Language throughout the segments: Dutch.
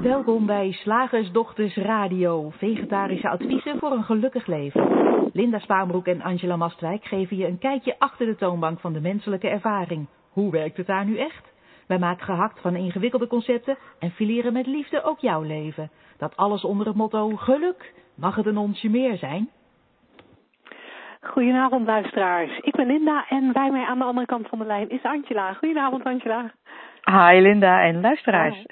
Welkom bij Slagersdochters Radio, vegetarische adviezen voor een gelukkig leven. Linda Spaanbroek en Angela Mastwijk geven je een kijkje achter de toonbank van de menselijke ervaring. Hoe werkt het daar nu echt? Wij maken gehakt van ingewikkelde concepten en fileren met liefde ook jouw leven. Dat alles onder het motto geluk. Mag het een onsje meer zijn? Goedenavond luisteraars, ik ben Linda en bij mij aan de andere kant van de lijn is Angela. Goedenavond Angela. Hi Linda en luisteraars.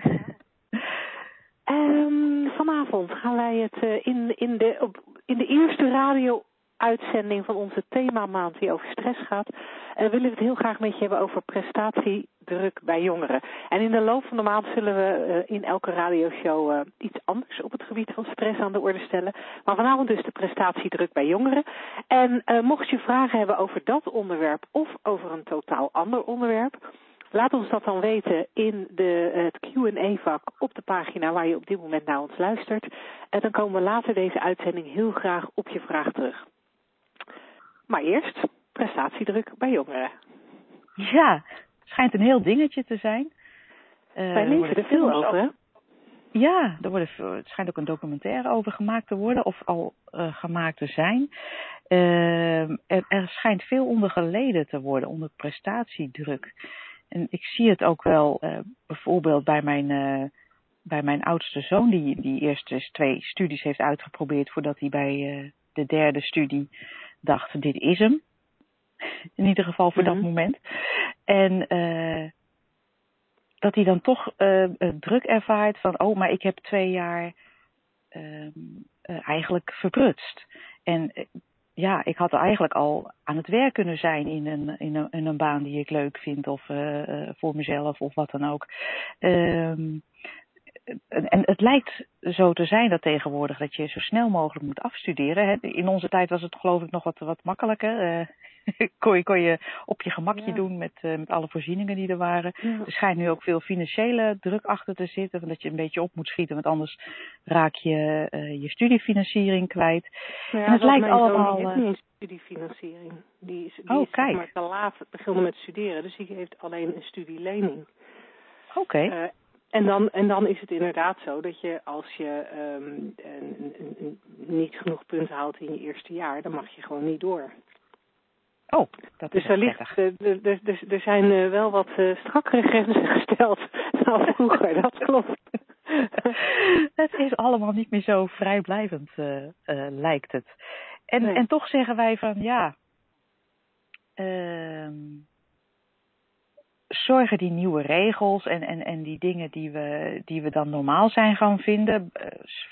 Um, vanavond gaan wij het uh, in, in, de, op, in de eerste radio-uitzending van onze themamaand die over stress gaat, uh, willen we het heel graag met je hebben over prestatiedruk bij jongeren. En in de loop van de maand zullen we uh, in elke radioshow iets anders op het gebied van stress aan de orde stellen. Maar vanavond dus de prestatiedruk bij jongeren. En mocht je vragen hebben over dat onderwerp of over een totaal ander onderwerp, Laat ons dat dan weten in de, het Q&A-vak op de pagina waar je op dit moment naar ons luistert. En dan komen we later deze uitzending heel graag op je vraag terug. Maar eerst prestatiedruk bij jongeren. Ja, het schijnt een heel dingetje te zijn. Uh, Wij lezen er veel over, hè? Ja, er worden, het schijnt ook een documentaire over gemaakt te worden, of al uh, gemaakt te zijn. Uh, er, er schijnt veel onder geleden te worden, onder prestatiedruk. En ik zie het ook wel uh, bijvoorbeeld bij mijn, uh, bij mijn oudste zoon, die, die eerst eens twee studies heeft uitgeprobeerd voordat hij bij uh, de derde studie dacht, dit is hem. In ieder geval voor mm -hmm. dat moment. En dat hij dan toch druk ervaart van, oh, maar ik heb twee jaar ehm, eigenlijk verprutst. En ja, ik had eigenlijk al aan het werk kunnen zijn in een, in een, een baan die ik leuk vind of uh, uh, voor mezelf of wat dan ook. Um, en het lijkt zo te zijn dat tegenwoordig dat je zo snel mogelijk moet afstuderen. In onze tijd was het geloof ik nog wat, wat makkelijker. Kon, je, kon je op je gemakje ja. doen met, uh, met alle voorzieningen die er waren. Ja. Er schijnt nu ook veel financiële druk achter te zitten. Dat je een beetje op moet schieten, want anders raak je uh, je studiefinanciering kwijt. Ja, en het lijkt allemaal. Heeft niet eens studiefinanciering. Die is, die oh, is kijk. maar te laat begonnen met studeren. Dus die heeft alleen een studielening. Oké. Okay. En dan, en dan is het inderdaad zo dat je als je um, een, een, een, niet genoeg punten haalt in je eerste jaar, dan mag je gewoon niet door. Oh, dat dus is er, ligt, er, er, er, er zijn uh, wel wat uh, strakkere grenzen gesteld dan vroeger, dat klopt. het is allemaal niet meer zo vrijblijvend, uh, lijkt het. En, nee. en toch zeggen wij van ja, ehm, zorgen die nieuwe regels en, en, en die dingen die we, die we dan normaal zijn gaan vinden,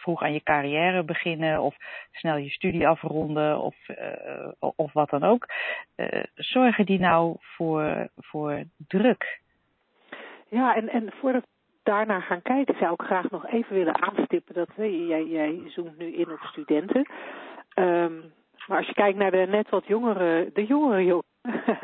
vroeg aan je carrière beginnen of snel je studie afronden of, uh, of wat dan ook, uh, zorgen die nou voor, voor druk? Ja, en, en voordat we daarnaar gaan kijken, zou ik graag nog even willen aanstippen dat jij, jij zoomt nu in op studenten. Um, maar als je kijkt naar de net wat jongere, de jongere jongeren,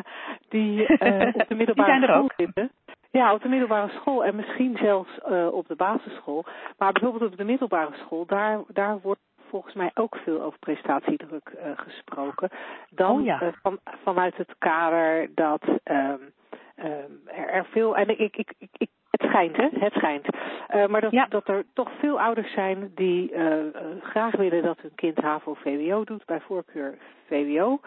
die uh, op de middelbare die school ook. zitten. Ja, op de middelbare school en misschien zelfs uh, op de basisschool. Maar bijvoorbeeld op de middelbare school, daar, daar wordt volgens mij ook veel over prestatiedruk uh, gesproken. Dan oh, ja. van, vanuit het kader dat um, um, er, er veel. En ik, ik, ik, ik het schijnt, hè? Het schijnt. Uh, maar dat, ja. dat er toch veel ouders zijn die uh, graag willen dat hun kind HAVO-VWO doet, bij voorkeur VWO.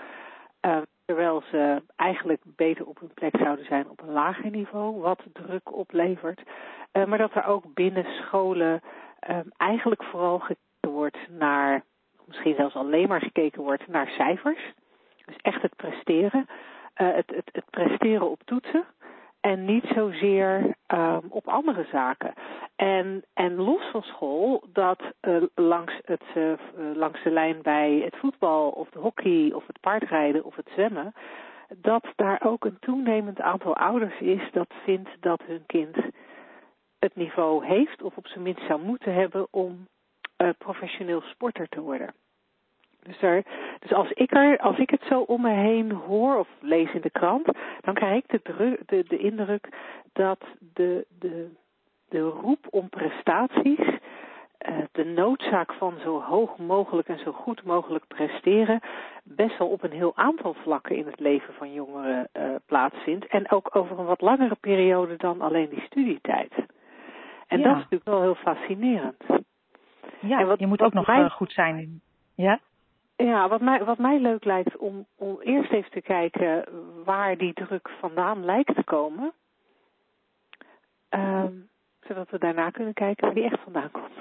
Uh, terwijl ze eigenlijk beter op hun plek zouden zijn op een lager niveau, wat druk oplevert. Uh, maar dat er ook binnen scholen uh, eigenlijk vooral gekeken wordt naar, misschien zelfs alleen maar gekeken wordt naar cijfers. Dus echt het presteren. Uh, het, het, het presteren op toetsen en niet zozeer um, op andere zaken. En, en los van school, dat uh, langs, het, uh, langs de lijn bij het voetbal of de hockey of het paardrijden of het zwemmen, dat daar ook een toenemend aantal ouders is dat vindt dat hun kind het niveau heeft of op zijn minst zou moeten hebben om professioneel sporter te worden. Dus, er, dus als, ik er, als ik het zo om me heen hoor of lees in de krant, dan krijg ik de, druk, de, de indruk dat de, de, de roep om prestaties, uh, de noodzaak van zo hoog mogelijk en zo goed mogelijk presteren, best wel op een heel aantal vlakken in het leven van jongeren uh, plaatsvindt. En ook over een wat langere periode dan alleen die studietijd. En dat is natuurlijk wel heel fascinerend. Ja, wat, je moet ook nog mij, goed zijn. In, ja? Ja, wat mij, wat mij leuk lijkt om, om eerst even te kijken waar die druk vandaan lijkt te komen. Um, zodat we daarna kunnen kijken waar die echt vandaan komt.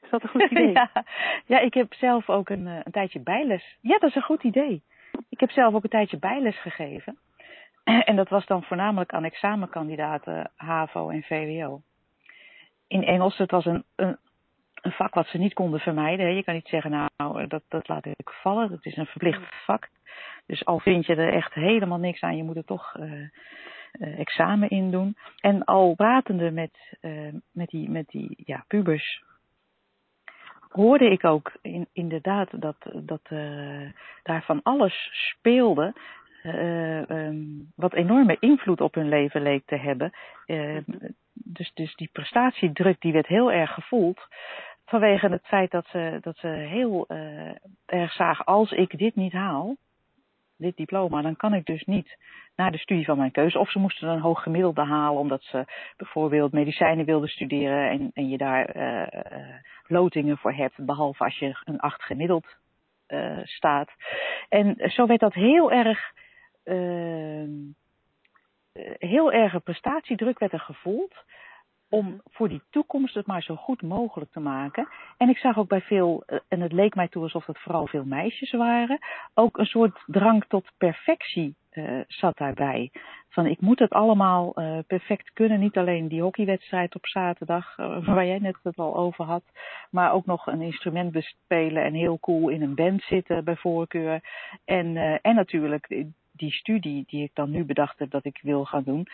Is dat een goed idee? ja, ja, ik heb zelf ook een, eh, een tijdje bijles. Ja, dat is een goed idee. Ik heb zelf ook een tijdje bijles gegeven. En dat was dan voornamelijk aan examenkandidaten HAVO en VWO. In Engels, het was een, een, een vak wat ze niet konden vermijden. Je kan niet zeggen, nou, dat, dat laat ik vallen. Het is een verplicht vak. Dus al vind je er echt helemaal niks aan, je moet er toch uh, uh, examen in doen. En al pratende met, uh, met die, met die ja, pubers, hoorde ik ook in, inderdaad dat, dat daar van alles speelde. Um, wat enorme invloed op hun leven leek te hebben. dus, dus die prestatiedruk die werd heel erg gevoeld. Vanwege het feit dat ze, dat ze heel erg zagen, als ik dit niet haal, dit diploma, dan kan ik dus niet naar de studie van mijn keuze. Of ze moesten een hoog gemiddelde halen omdat ze bijvoorbeeld medicijnen wilden studeren en, en je daar uh, uh, lotingen voor hebt, behalve als je een acht gemiddeld staat. En zo werd dat heel erg, ehm, heel erg prestatiedruk werd er gevoeld om voor die toekomst het maar zo goed mogelijk te maken. En ik zag ook bij veel, eh, en het leek mij toe alsof het vooral veel meisjes waren, ook een soort drang tot perfectie uh, zat daarbij. Van ik moet het allemaal uh, perfect kunnen. Niet alleen die hockeywedstrijd op zaterdag, waar jij net het al over had. Maar ook nog een instrument bespelen en heel cool in een band zitten bij voorkeur. En, en natuurlijk die studie die ik dan nu bedacht heb dat ik wil gaan doen.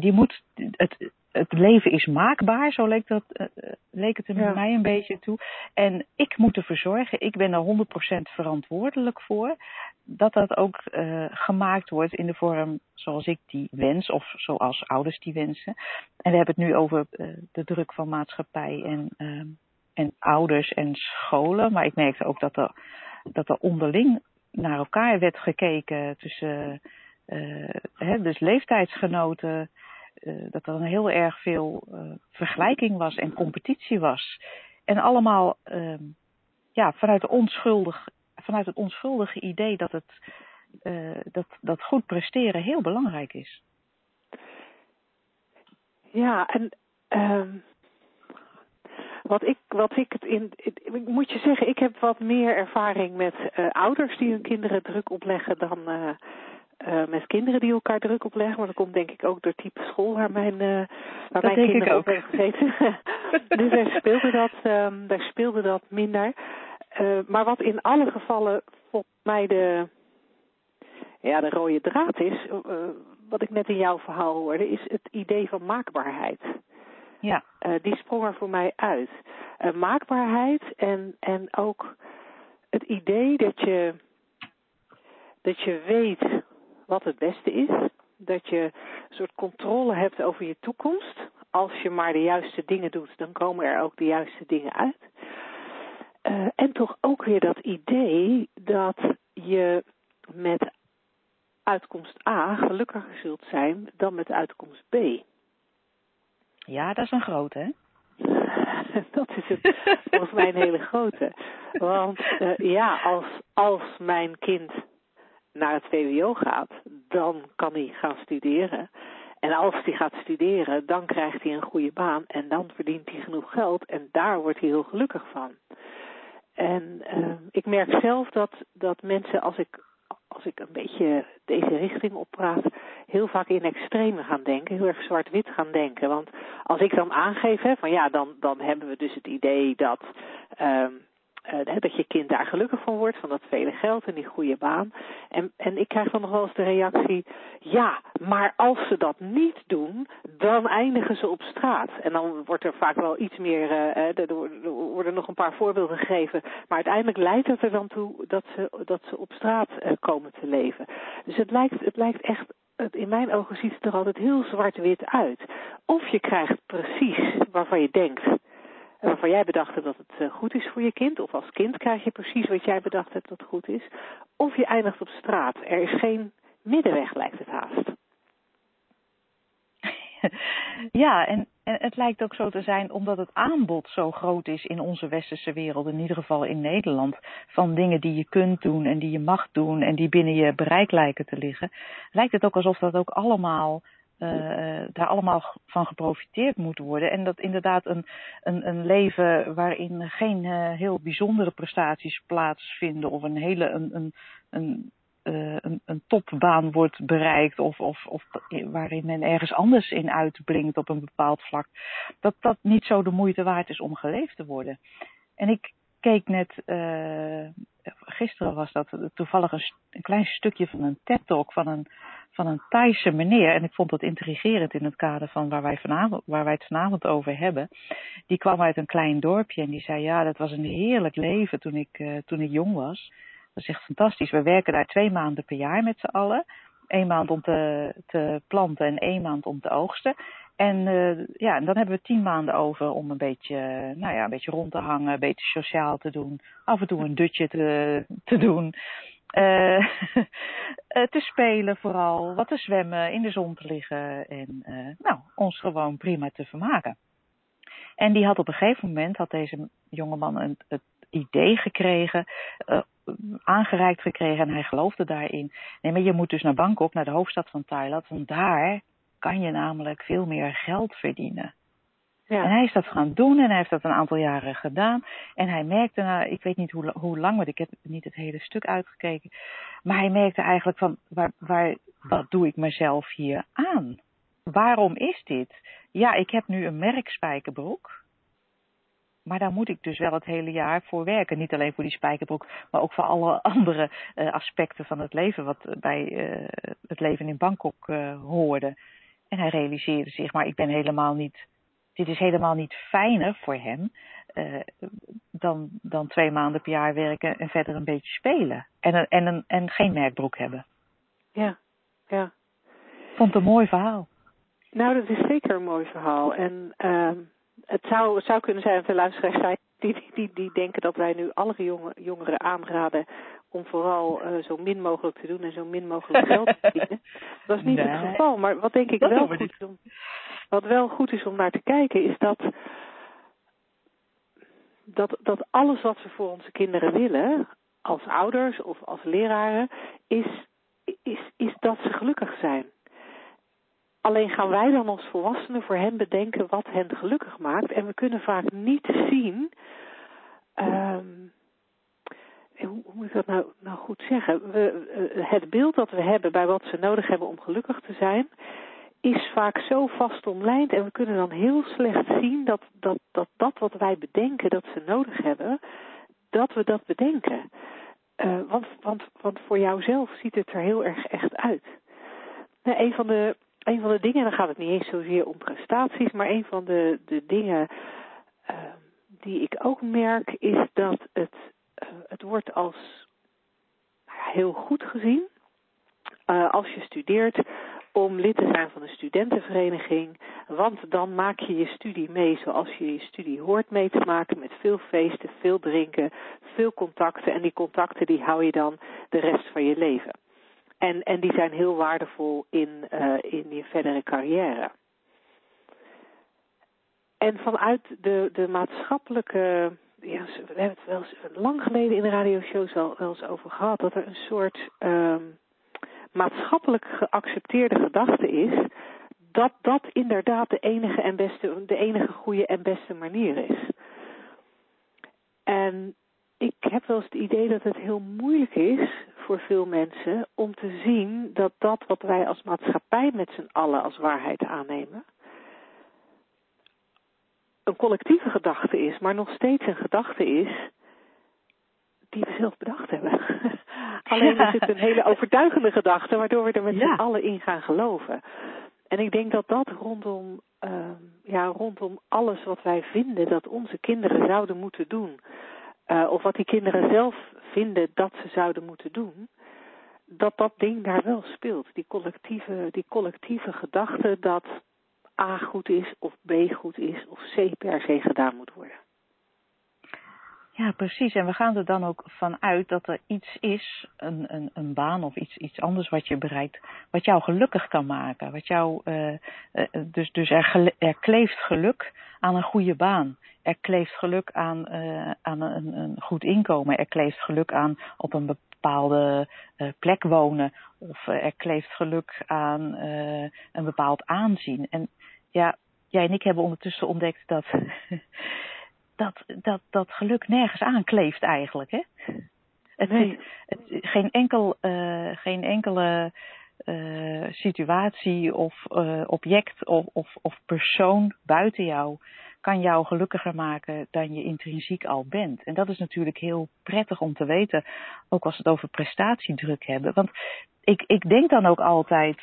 die moet het, het leven is maakbaar, zo leek, dat, uh, leek het er ja. mij een beetje toe. En ik moet ervoor zorgen, ik ben er 100% verantwoordelijk voor, dat dat ook uh, gemaakt wordt in de vorm zoals ik die wens, of zoals ouders die wensen. En we hebben het nu over de druk van maatschappij en, en ouders en scholen, maar ik merkte ook dat er, dat er onderling naar elkaar werd gekeken tussen hè, dus leeftijdsgenoten uh, dat er heel erg veel vergelijking was en competitie was. En allemaal uh, ja, vanuit, onschuldig, vanuit het onschuldige idee dat, het, dat, dat goed presteren heel belangrijk is. Ja, en um, wat ik, wat ik het in, ik moet je zeggen, ik heb wat meer ervaring met uh, ouders die hun kinderen druk opleggen dan, uh, uh, met kinderen die elkaar druk opleggen. Maar dat komt denk ik ook door type school waar mijn, waar mijn kinderen op hebben gezeten. dus daar speelde dat, um, daar speelde dat minder. Maar wat in alle gevallen volgens mij de, ja, de rode draad is, wat ik net in jouw verhaal hoorde, is het idee van maakbaarheid. Ja. die sprong er voor mij uit. maakbaarheid en, en ook het idee dat je, dat je weet wat het beste is. Dat je een soort controle hebt over je toekomst. Als je maar de juiste dingen doet, dan komen er ook de juiste dingen uit. Uh, en toch ook weer dat idee dat je met uitkomst A gelukkiger zult zijn dan met uitkomst B. Ja, dat is een grote, hè? dat is het, volgens mij een hele grote. Want uh, ja, als, als mijn kind naar het VWO gaat, dan kan hij gaan studeren. En als hij gaat studeren, dan krijgt hij een goede baan en dan verdient hij genoeg geld en daar wordt hij heel gelukkig van. En uh, ik merk zelf dat, dat mensen, als ik, als ik een beetje deze richting oppraat, heel vaak in extreme gaan denken, heel erg zwart-wit gaan denken. Want als ik dan aangeef, hè, van ja, dan, dan hebben we dus het idee dat. Uh, uh, dat je kind daar gelukkig van wordt, van dat vele geld en die goede baan. En, en ik krijg dan nog wel eens de reactie, ja, maar als ze dat niet doen, dan eindigen ze op straat. En dan wordt er vaak wel iets meer, uh, er worden nog een paar voorbeelden gegeven, maar uiteindelijk leidt het er dan toe dat ze, dat ze op straat uh, komen te leven. Dus het lijkt, het lijkt echt in mijn ogen ziet het er altijd heel zwart-wit uit. Of je krijgt precies waarvan je denkt, waarvan jij bedacht dat het eh, goed is voor je kind. Of als kind krijg je precies wat jij bedacht hebt dat goed is. Of je eindigt op straat. Er is geen middenweg, lijkt het haast. ja, en, en het lijkt ook zo te zijn omdat het aanbod zo groot is in onze westerse wereld, in ieder geval in Nederland, van dingen die je kunt doen en die je mag doen en die binnen je bereik lijken te liggen, lijkt het ook alsof dat ook allemaal uh, daar allemaal van geprofiteerd moet worden. En dat inderdaad een, een, een leven waarin geen uh, heel bijzondere prestaties plaatsvinden of een hele een, een, een, uh, een, topbaan wordt bereikt of, of, of waarin men ergens anders in uitblinkt op een bepaald vlak, dat dat niet zo de moeite waard is om geleefd te worden. En ik keek net, gisteren was dat toevallig een, een klein stukje van een TED-talk van een van een Thaise meneer. En ik vond dat intrigerend in het kader van waar wij, vanavond, waar wij het vanavond over hebben. Die kwam uit een klein dorpje en die zei: Ja, dat was een heerlijk leven toen ik, uh, toen ik jong was. Dat is echt fantastisch. We werken daar twee maanden per jaar met z'n allen. Eén maand om te, te planten en één maand om te oogsten. En uh, ja, dan hebben we tien maanden over om een beetje, nou ja, een beetje rond te hangen, een beetje sociaal te doen. Af en toe een dutje te, te doen. Uh, te spelen vooral, wat te zwemmen, in de zon te liggen en uh, nou, ons gewoon prima te vermaken. En die had op een gegeven moment, had deze jongeman een, het idee gekregen, aangereikt gekregen en hij geloofde daarin. Nee, maar je moet dus naar Bangkok, naar de hoofdstad van Thailand, want daar kan je namelijk veel meer geld verdienen. En hij is dat gaan doen en hij heeft dat een aantal jaren gedaan. En hij merkte, nou, ik weet niet hoe, hoe lang, want ik heb niet het hele stuk uitgekeken. Maar hij merkte eigenlijk van, waar, waar, wat doe ik mezelf hier aan? Waarom is dit? Ja, ik heb nu een merkspijkerbroek. Maar daar moet ik dus wel het hele jaar voor werken. Niet alleen voor die spijkerbroek, maar ook voor alle andere uh, aspecten van het leven wat bij uh, het leven in Bangkok uh, hoorde. En hij realiseerde zich, maar ik ben helemaal niet dit is helemaal niet fijner voor hem uh, dan, dan twee maanden per jaar werken en verder een beetje spelen. En, en, en, en geen merkbroek hebben. Ja, ja. Vond het een mooi verhaal. Nou, dat is zeker een mooi verhaal. En uh, het, zou, het zou kunnen zijn dat de luisteraars zijn die, die, die denken dat wij nu alle jonge, jongeren aanraden om vooral uh, zo min mogelijk te doen en zo min mogelijk geld te verdienen. Dat is niet nee. het geval. Maar wat denk ik dat wel goed om, wat wel goed is om naar te kijken, is dat, dat, dat alles wat we voor onze kinderen willen, als ouders of als leraren, is, is, is dat ze gelukkig zijn. Alleen gaan wij dan als volwassenen voor hen bedenken wat hen gelukkig maakt. En we kunnen vaak niet zien. Um, hoe, moet ik dat nou, nou goed zeggen? We, uh, het beeld dat we hebben bij wat ze nodig hebben om gelukkig te zijn, is vaak zo vast omlijnd en we kunnen dan heel slecht zien dat dat, dat, dat wat wij bedenken dat ze nodig hebben, dat we dat bedenken. Uh, want, want, want voor jouzelf ziet het er heel erg echt uit. Nou, een, van de, een van de dingen, dan gaat het niet eens zozeer om prestaties, maar een van de, de dingen uh, die ik ook merk is dat het, uh, het wordt als heel goed gezien als je studeert om lid te zijn van een studentenvereniging, want dan maak je je studie mee zoals je je studie hoort mee te maken, met veel feesten, veel drinken, veel contacten en die contacten die hou je dan de rest van je leven. En, en die zijn heel waardevol in, uh, in je verdere carrière. En vanuit de, de maatschappelijke, ja, we hebben het wel eens lang geleden in de radioshows al wel eens over gehad, dat er een soort um, maatschappelijk geaccepteerde gedachte is dat dat inderdaad de enige en beste, de enige goede en beste manier is. En ik heb wel eens het idee dat het heel moeilijk is voor veel mensen om te zien dat dat wat wij als maatschappij met z'n allen als waarheid aannemen, een collectieve gedachte is, maar nog steeds een gedachte is die we zelf bedacht hebben. Alleen is het een hele overtuigende gedachte, waardoor we er met ja. z'n allen in gaan geloven. En ik denk dat dat rondom, uh, ja, rondom alles wat wij vinden dat onze kinderen zouden moeten doen, uh, of wat die kinderen zelf vinden dat ze zouden moeten doen, dat dat ding daar wel speelt. Die collectieve, die collectieve gedachte dat A goed is, of B goed is, of C per se gedaan moet worden. Ja, precies. En we gaan er dan ook vanuit dat er iets is, een, een, een baan of iets, iets anders wat je bereikt, wat jou gelukkig kan maken. Wat jou, uh, uh, dus dus er, kleeft geluk aan een goede baan. Er kleeft geluk aan, uh, aan een, een goed inkomen. Er kleeft geluk aan op een bepaalde plek wonen. Of er kleeft geluk aan een bepaald aanzien. En ja, jij en ik hebben ondertussen ontdekt dat dat, dat, dat geluk nergens aankleeft eigenlijk. Hè? Het, nee. het, geen, enkel, uh, geen enkele uh, situatie of uh, object of, of, of persoon buiten jou kan jou gelukkiger maken dan je intrinsiek al bent. En dat is natuurlijk heel prettig om te weten, ook als we het over prestatiedruk hebben. Want ik, ik denk dan ook altijd,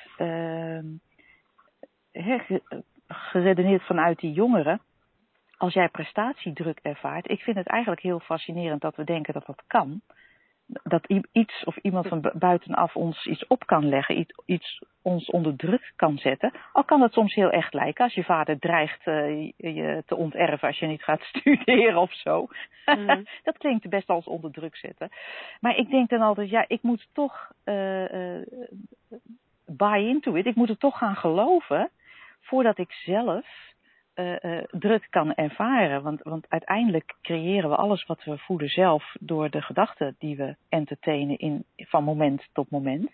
geredeneerd vanuit die jongeren, als jij prestatiedruk ervaart, ik vind het eigenlijk heel fascinerend dat we denken dat dat kan. Dat iets of iemand van buitenaf ons iets op kan leggen, iets, iets ons onder druk kan zetten. Al kan dat soms heel echt lijken als je vader dreigt uh, je te onterven als je niet gaat studeren of zo. Mm. dat klinkt best als onder druk zetten. Maar ik denk dan altijd, ja, ik moet toch uh, uh, buy into it. Ik moet er toch gaan geloven voordat ik zelf uh, uh, druk kan ervaren. Want, want uiteindelijk creëren we alles wat we voelen zelf door de gedachten die we entertainen in, van moment tot moment.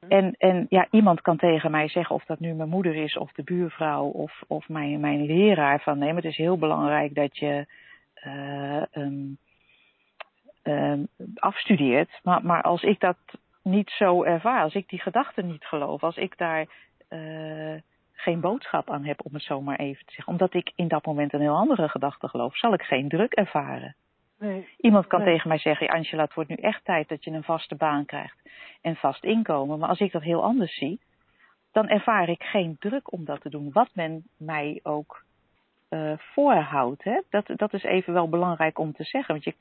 Mhm. En, en ja, iemand kan tegen mij zeggen, of dat nu mijn moeder is, of de buurvrouw, of, of mijn, mijn leraar, van nee, maar het is heel belangrijk dat je uh, um, um, afstudeert. Maar, maar als ik dat niet zo ervaar, als ik die gedachten niet geloof, als ik daar uh, geen boodschap aan heb, om het zomaar even te zeggen. Omdat ik in dat moment een heel andere gedachte geloof, zal ik geen druk ervaren. Nee. Iemand kan tegen mij zeggen, Angela, het wordt nu echt tijd dat je een vaste baan krijgt en vast inkomen. Maar als ik dat heel anders zie, dan ervaar ik geen druk om dat te doen. Wat men mij ook uh, voorhoudt. Hè? Dat, dat is even wel belangrijk om te zeggen. Want je,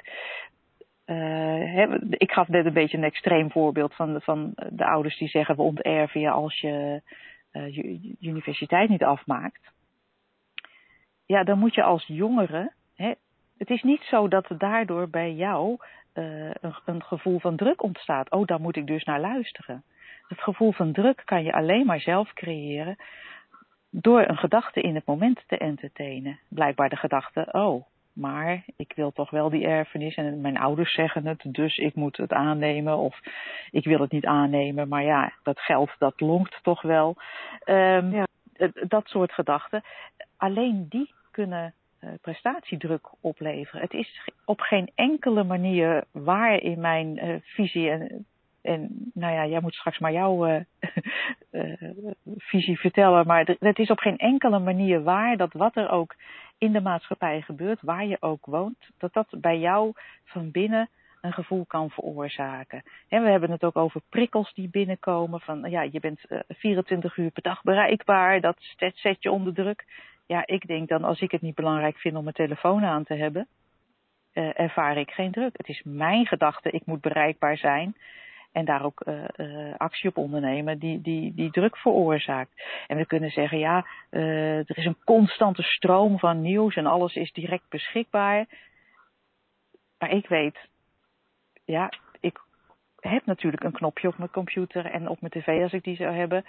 uh, ik gaf net een beetje een extreem voorbeeld van, van de ouders die zeggen: we onterven je als je uh, universiteit niet afmaakt, ja, dan moet je als jongere. Hè, het is niet zo dat daardoor bij jou uh, een, een gevoel van druk ontstaat. Oh, daar moet ik dus naar luisteren. Het gevoel van druk kan je alleen maar zelf creëren door een gedachte in het moment te entertainen. Blijkbaar de gedachte, oh, maar ik wil toch wel die erfenis en mijn ouders zeggen het, dus ik moet het aannemen of ik wil het niet aannemen, maar ja, dat geld dat longt toch wel. Um, ja. Dat soort gedachten. Alleen die kunnen uh, prestatiedruk opleveren. Het is op geen enkele manier waar in mijn uh, visie en en nou ja, jij moet straks maar jouw uh, uh, visie vertellen. Maar het is op geen enkele manier waar dat wat er ook in de maatschappij gebeurt, waar je ook woont, dat dat bij jou van binnen een gevoel kan veroorzaken. En we hebben het ook over prikkels die binnenkomen. Van ja, je bent uh, 24 uur per dag bereikbaar. Dat zet je onder druk. Ja, ik denk dan als ik het niet belangrijk vind om mijn telefoon aan te hebben, uh, ervaar ik geen druk. Het is mijn gedachte, ik moet bereikbaar zijn en daar ook uh, uh, actie op ondernemen die, die, die druk veroorzaakt. En we kunnen zeggen, ja, uh, er is een constante stroom van nieuws en alles is direct beschikbaar. Maar ik weet, ja, ik heb natuurlijk een knopje op mijn computer en op mijn tv als ik die zou hebben.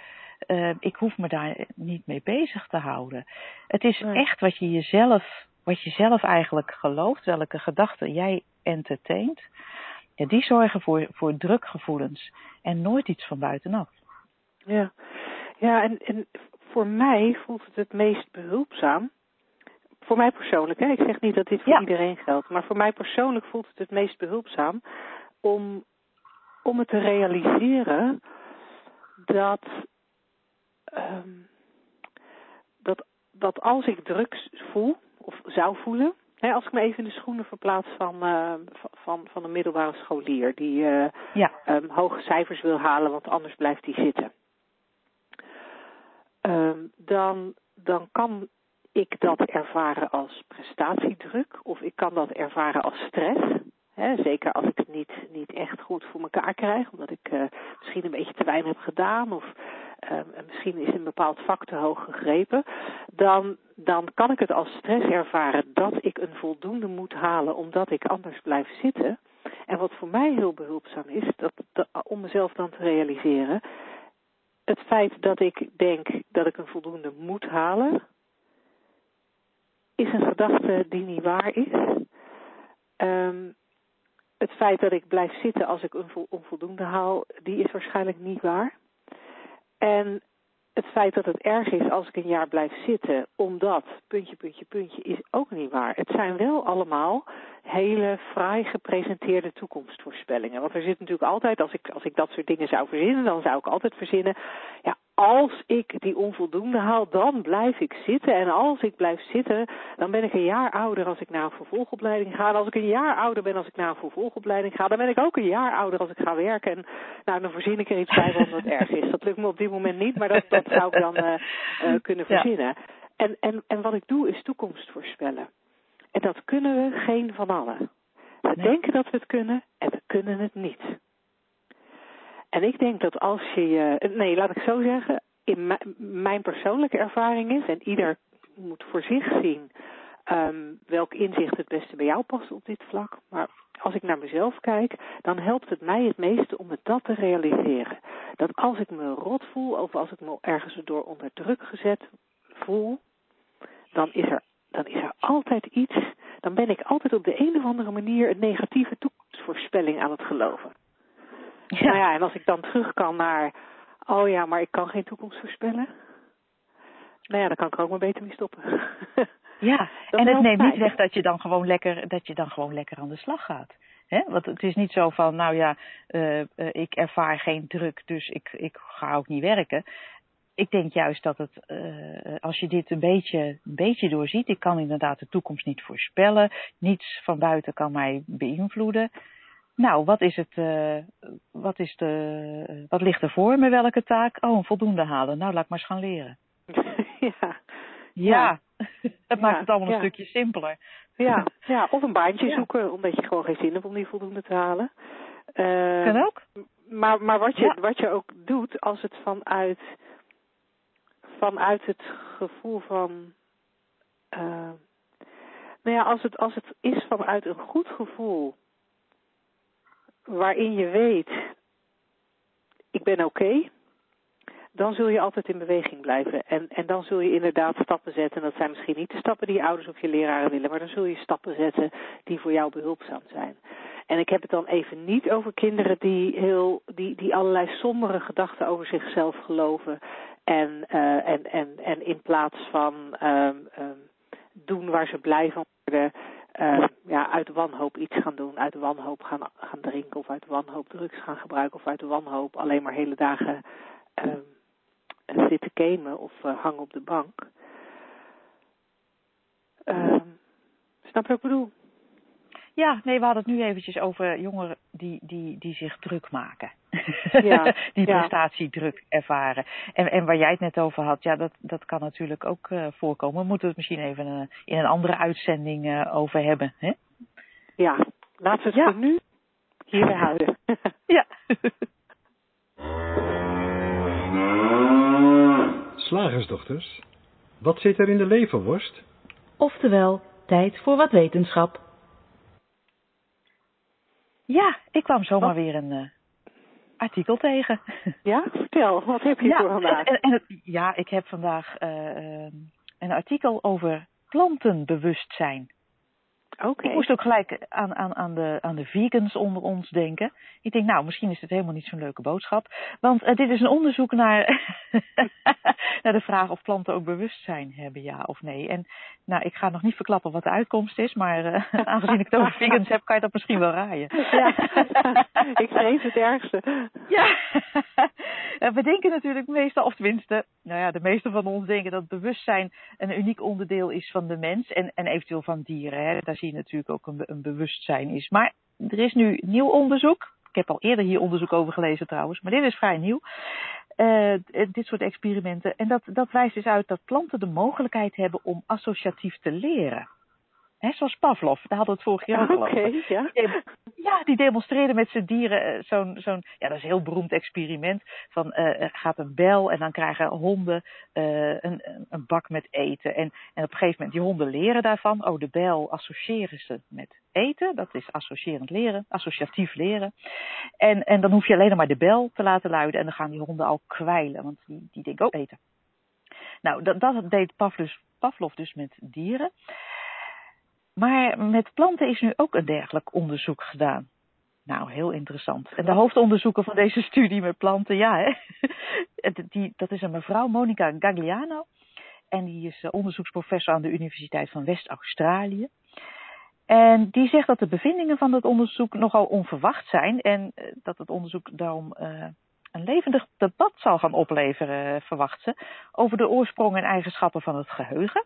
ik hoef me daar niet mee bezig te houden. Het is echt wat je jezelf, wat je zelf eigenlijk gelooft, welke gedachten jij entertaint ja, die zorgen voor, voor drukgevoelens en nooit iets van buitenaf. Ja, ja en, en voor mij voelt het het meest behulpzaam. Voor mij persoonlijk, hè? ik zeg niet dat dit voor iedereen geldt, maar voor mij persoonlijk voelt het het meest behulpzaam om, om het te realiseren dat, um, dat, dat als ik druk voel of zou voelen, als ik me even in de schoenen verplaats van, uh, van, van een middelbare scholier die uh, ja. um, hoge cijfers wil halen, want anders blijft hij zitten. Um, dan, dan kan ik dat ervaren als prestatiedruk of ik kan dat ervaren als stress. Hè, zeker als ik het niet, niet echt goed voor elkaar krijg, omdat ik uh, misschien een beetje te weinig heb gedaan of uh, misschien is een bepaald vak te hoog gegrepen. Dan, dan kan ik het als stress ervaren dat ik een voldoende moet halen omdat ik anders blijf zitten. En wat voor mij heel behulpzaam is, dat, om mezelf dan te realiseren, het feit dat ik denk dat ik een voldoende moet halen, is een gedachte die niet waar is. Um, het feit dat ik blijf zitten als ik een onvoldoende haal, die is waarschijnlijk niet waar. En het feit dat het erg is als ik een jaar blijf zitten, omdat, puntje, puntje, puntje, is ook niet waar. Het zijn wel allemaal hele fraai gepresenteerde toekomstvoorspellingen. Want er zit natuurlijk altijd, als ik, als ik dat soort dingen zou verzinnen, dan zou ik altijd verzinnen, ja, als ik die onvoldoende haal, dan blijf ik zitten. En als ik blijf zitten, dan ben ik een jaar ouder als ik naar een vervolgopleiding ga. En als ik een jaar ouder ben als ik naar een vervolgopleiding ga, dan ben ik ook een jaar ouder als ik ga werken. En nou, dan voorzien ik er iets bij wat wat erg is. Dat lukt me op dit moment niet, maar dat, dat zou ik dan uh, uh, kunnen verzinnen. Ja. En, en, en wat ik doe is toekomst voorspellen. En dat kunnen we geen van allen. We nee. denken dat we het kunnen en we kunnen het niet. En ik denk dat als je nee, laat ik zo zeggen, in mijn persoonlijke ervaring is, en ieder moet voor zich zien um, welk inzicht het beste bij jou past op dit vlak. Maar als ik naar mezelf kijk, dan helpt het mij het meeste om het dat te realiseren. Dat als ik me rot voel, of als ik me ergens door onder druk gezet voel, dan is er, dan is er altijd iets, dan ben ik altijd op de een of andere manier een negatieve toekomstvoorspelling aan het geloven. Ja. Nou ja, en als ik dan terug kan naar, oh ja, maar ik kan geen toekomst voorspellen. Nou ja, dan kan ik er ook maar beter mee stoppen. Ja, en het neemt niet weg dat je dan gewoon lekker, dat je dan gewoon lekker aan de slag gaat. He? Want het is niet zo van, nou ja, uh, uh, ik ervaar geen druk, dus ik, ik ga ook niet werken. Ik denk juist dat het, uh, als je dit een beetje, een beetje doorziet, ik kan inderdaad de toekomst niet voorspellen, niets van buiten kan mij beïnvloeden. Nou, wat is het, uh, wat is de, wat ligt er voor me, welke taak? Oh, een voldoende halen. Nou, laat ik maar eens gaan leren. ja. Ja, het maakt het allemaal een stukje simpeler. Ja, ja, of een baantje zoeken, omdat je gewoon geen zin hebt om die voldoende te halen. Uh, kan ook. Maar, maar wat, je, wat je ook doet, als het vanuit, vanuit het gevoel van... Uh, nou ja, als het, als het is vanuit een goed gevoel waarin je weet, ik ben oké, dan zul je altijd in beweging blijven. En, en dan zul je inderdaad stappen zetten. En dat zijn misschien niet de stappen die je ouders of je leraren willen, maar dan zul je stappen zetten die voor jou behulpzaam zijn. En ik heb het dan even niet over kinderen die, heel, die, die allerlei sombere gedachten over zichzelf geloven. En, uh, en, en, en in plaats van um, um, doen waar ze blij van worden, uh, ja, uit wanhoop iets gaan doen, uit wanhoop gaan, gaan drinken of uit wanhoop drugs gaan gebruiken of uit wanhoop alleen maar hele dagen uh, zitten gamen of uh, hangen op de bank. Uh, snap je wat ik bedoel? Ja, nee, we hadden het nu eventjes over jongeren die, die, die zich druk maken. Ja, die prestatiedruk ervaren. En, en waar jij het net over had, ja, dat, dat kan natuurlijk ook uh, voorkomen. We moeten het misschien even uh, in een andere uitzending uh, over hebben. Hè? Ja, laten we het ja. voor nu hierbij houden. ja. Slagersdochters, wat zit er in de leverworst? Oftewel, tijd voor wat wetenschap. Ja, ik kwam zomaar wat? weer een uh, artikel tegen. Ja, vertel, wat heb je ja, voor vandaag? En, en, ja, ik heb vandaag uh, een artikel over plantenbewustzijn. Okay. Ik moest ook gelijk aan, aan, aan, de, aan de vegans onder ons denken. Ik denk, nou, misschien is het helemaal niet zo'n leuke boodschap. Want uh, dit is een onderzoek naar, naar de vraag of planten ook bewustzijn hebben, ja of nee. En nou, ik ga nog niet verklappen wat de uitkomst is, maar uh, aangezien ik het over vegans heb, kan je dat misschien wel raaien. ja, ik vrees het ergste. ja, we denken natuurlijk meestal, of tenminste, nou ja, de meeste van ons denken dat bewustzijn een uniek onderdeel is van de mens en, en eventueel van dieren. Hè. Daar natuurlijk ook een, bewustzijn is. Maar er is nu nieuw onderzoek. Ik heb al eerder hier onderzoek over gelezen trouwens, maar dit is vrij nieuw. Uh, dit soort experimenten. En dat, dat wijst dus uit dat planten de mogelijkheid hebben om associatief te leren. Zoals Pavlov, daar hadden we het vorig jaar Oké, okay, ja. ja, die demonstreerde met zijn dieren zo'n, zo'n, ja, dat is een heel beroemd experiment. Van er gaat een bel en dan krijgen honden een, een bak met eten. En, en op een gegeven moment, die honden leren daarvan. Oh, de bel associëren ze met eten. Dat is associërend leren, associatief leren. En, en dan hoef je alleen maar de bel te laten luiden en dan gaan die honden al kwijlen, want die, die denken, oh, eten. Nou, dat, dat deed Pavlov, Pavlov dus met dieren. Maar met planten is nu ook een dergelijk onderzoek gedaan. Nou, heel interessant. En de hoofdonderzoeker van deze studie met planten, ja, hè? Die, dat is een mevrouw, Monica Gagliano. En die is onderzoeksprofessor aan de Universiteit van West-Australië. En die zegt dat de bevindingen van het onderzoek nogal onverwacht zijn en eh, dat het onderzoek daarom uh, een levendig debat zal gaan opleveren, verwacht ze, over de oorsprong en eigenschappen van het geheugen,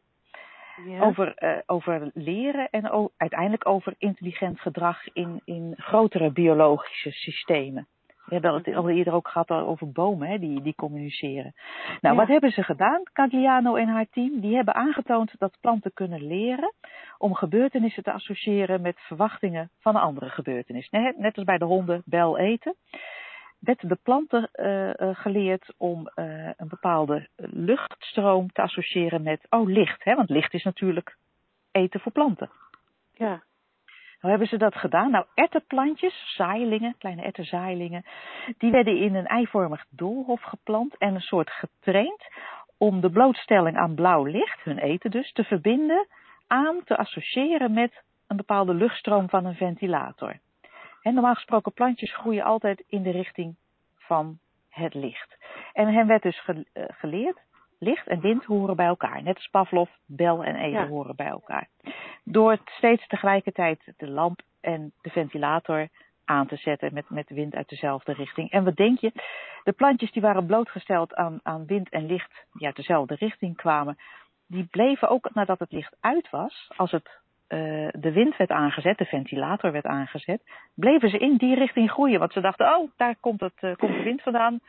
ja. over, uh, over leren en uiteindelijk over intelligent gedrag in, in grotere biologische systemen. We hebben het al eerder ook gehad over bomen hè, die, die communiceren. Nou, ja. wat hebben ze gedaan, Cagliano en haar team? Die hebben aangetoond dat planten kunnen leren om gebeurtenissen te associëren met verwachtingen van een andere gebeurtenis. Net als bij de honden bel eten. Werd de planten uh, uh, geleerd om uh, een bepaalde luchtstroom te associëren met, oh licht, hè? want licht is natuurlijk eten voor planten. Ja. Hoe hebben ze dat gedaan? Nou, ertenplantjes, zaailingen, kleine ertenzaailingen, die werden in een eivormig doolhof geplant en een soort getraind om de blootstelling aan blauw licht, hun eten dus, te verbinden aan, te associëren met een bepaalde luchtstroom van een ventilator. En normaal gesproken plantjes groeien altijd in de richting van het licht. En hen werd dus geleerd licht en wind horen bij elkaar. Net als Pavlov, bel en eten ja. horen bij elkaar. Door steeds tegelijkertijd de lamp en de ventilator aan te zetten met, met wind uit dezelfde richting. En wat denk je? De plantjes die waren blootgesteld aan, aan wind en licht die uit dezelfde richting kwamen, die bleven ook nadat het licht uit was, als het, uh, de wind werd aangezet, de ventilator werd aangezet, bleven ze in die richting groeien. Want ze dachten, oh, daar komt, het, uh, komt de wind vandaan,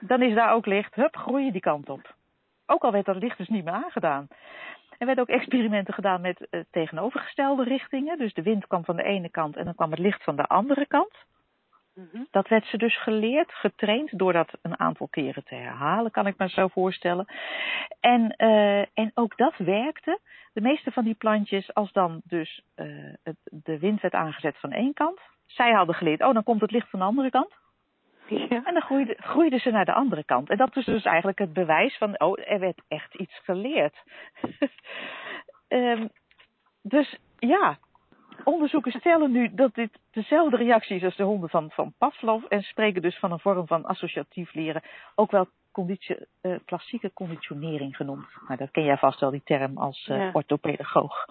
dan is daar ook licht, hup, groeien die kant op. Ook al werd dat licht dus niet meer aangedaan. Er werden ook experimenten gedaan met uh, tegenovergestelde richtingen. Dus de wind kwam van de ene kant en dan kwam het licht van de andere kant. Mm-hmm. Dat werd ze dus geleerd, getraind, door dat een aantal keren te herhalen, kan ik me zo voorstellen. En, uh, en ook dat werkte. De meeste van die plantjes, als dan dus uh, het, de wind werd aangezet van één kant, zij hadden geleerd, oh dan komt het licht van de andere kant. Ja. En dan groeiden, groeiden ze naar de andere kant. En dat is dus eigenlijk het bewijs van, oh, er werd echt iets geleerd. um, dus ja, onderzoekers stellen nu dat dit dezelfde reactie is als de honden van, van Pavlov en spreken dus van een vorm van associatief leren, ook wel conditie, uh, klassieke conditionering genoemd. Nou, dat ken jij vast wel, die term als uh, ja. orthopedagoog.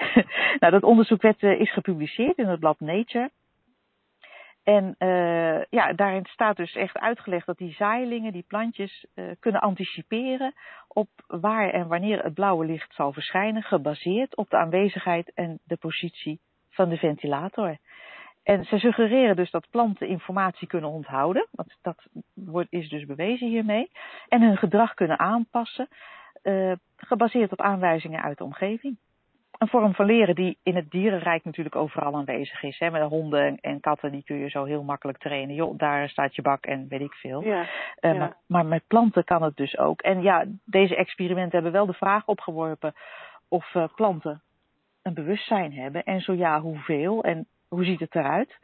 nou, dat onderzoek werd, uh, is gepubliceerd in het blad Nature. En uh, ja, daarin staat dus echt uitgelegd dat die zaailingen, die plantjes, uh, kunnen anticiperen op waar en wanneer het blauwe licht zal verschijnen, gebaseerd op de aanwezigheid en de positie van de ventilator. En ze suggereren dus dat planten informatie kunnen onthouden, want dat wordt, is dus bewezen hiermee, en hun gedrag kunnen aanpassen, uh, gebaseerd op aanwijzingen uit de omgeving een vorm van leren die in het dierenrijk natuurlijk overal aanwezig is. Hè? Met honden en katten, die kun je zo heel makkelijk trainen. Joh, daar staat je bak en weet ik veel. Ja, uh, ja. Maar, maar, met planten kan het dus ook. En ja, deze experimenten hebben wel de vraag opgeworpen of uh, planten een bewustzijn hebben. En zo ja, hoeveel en hoe ziet het eruit?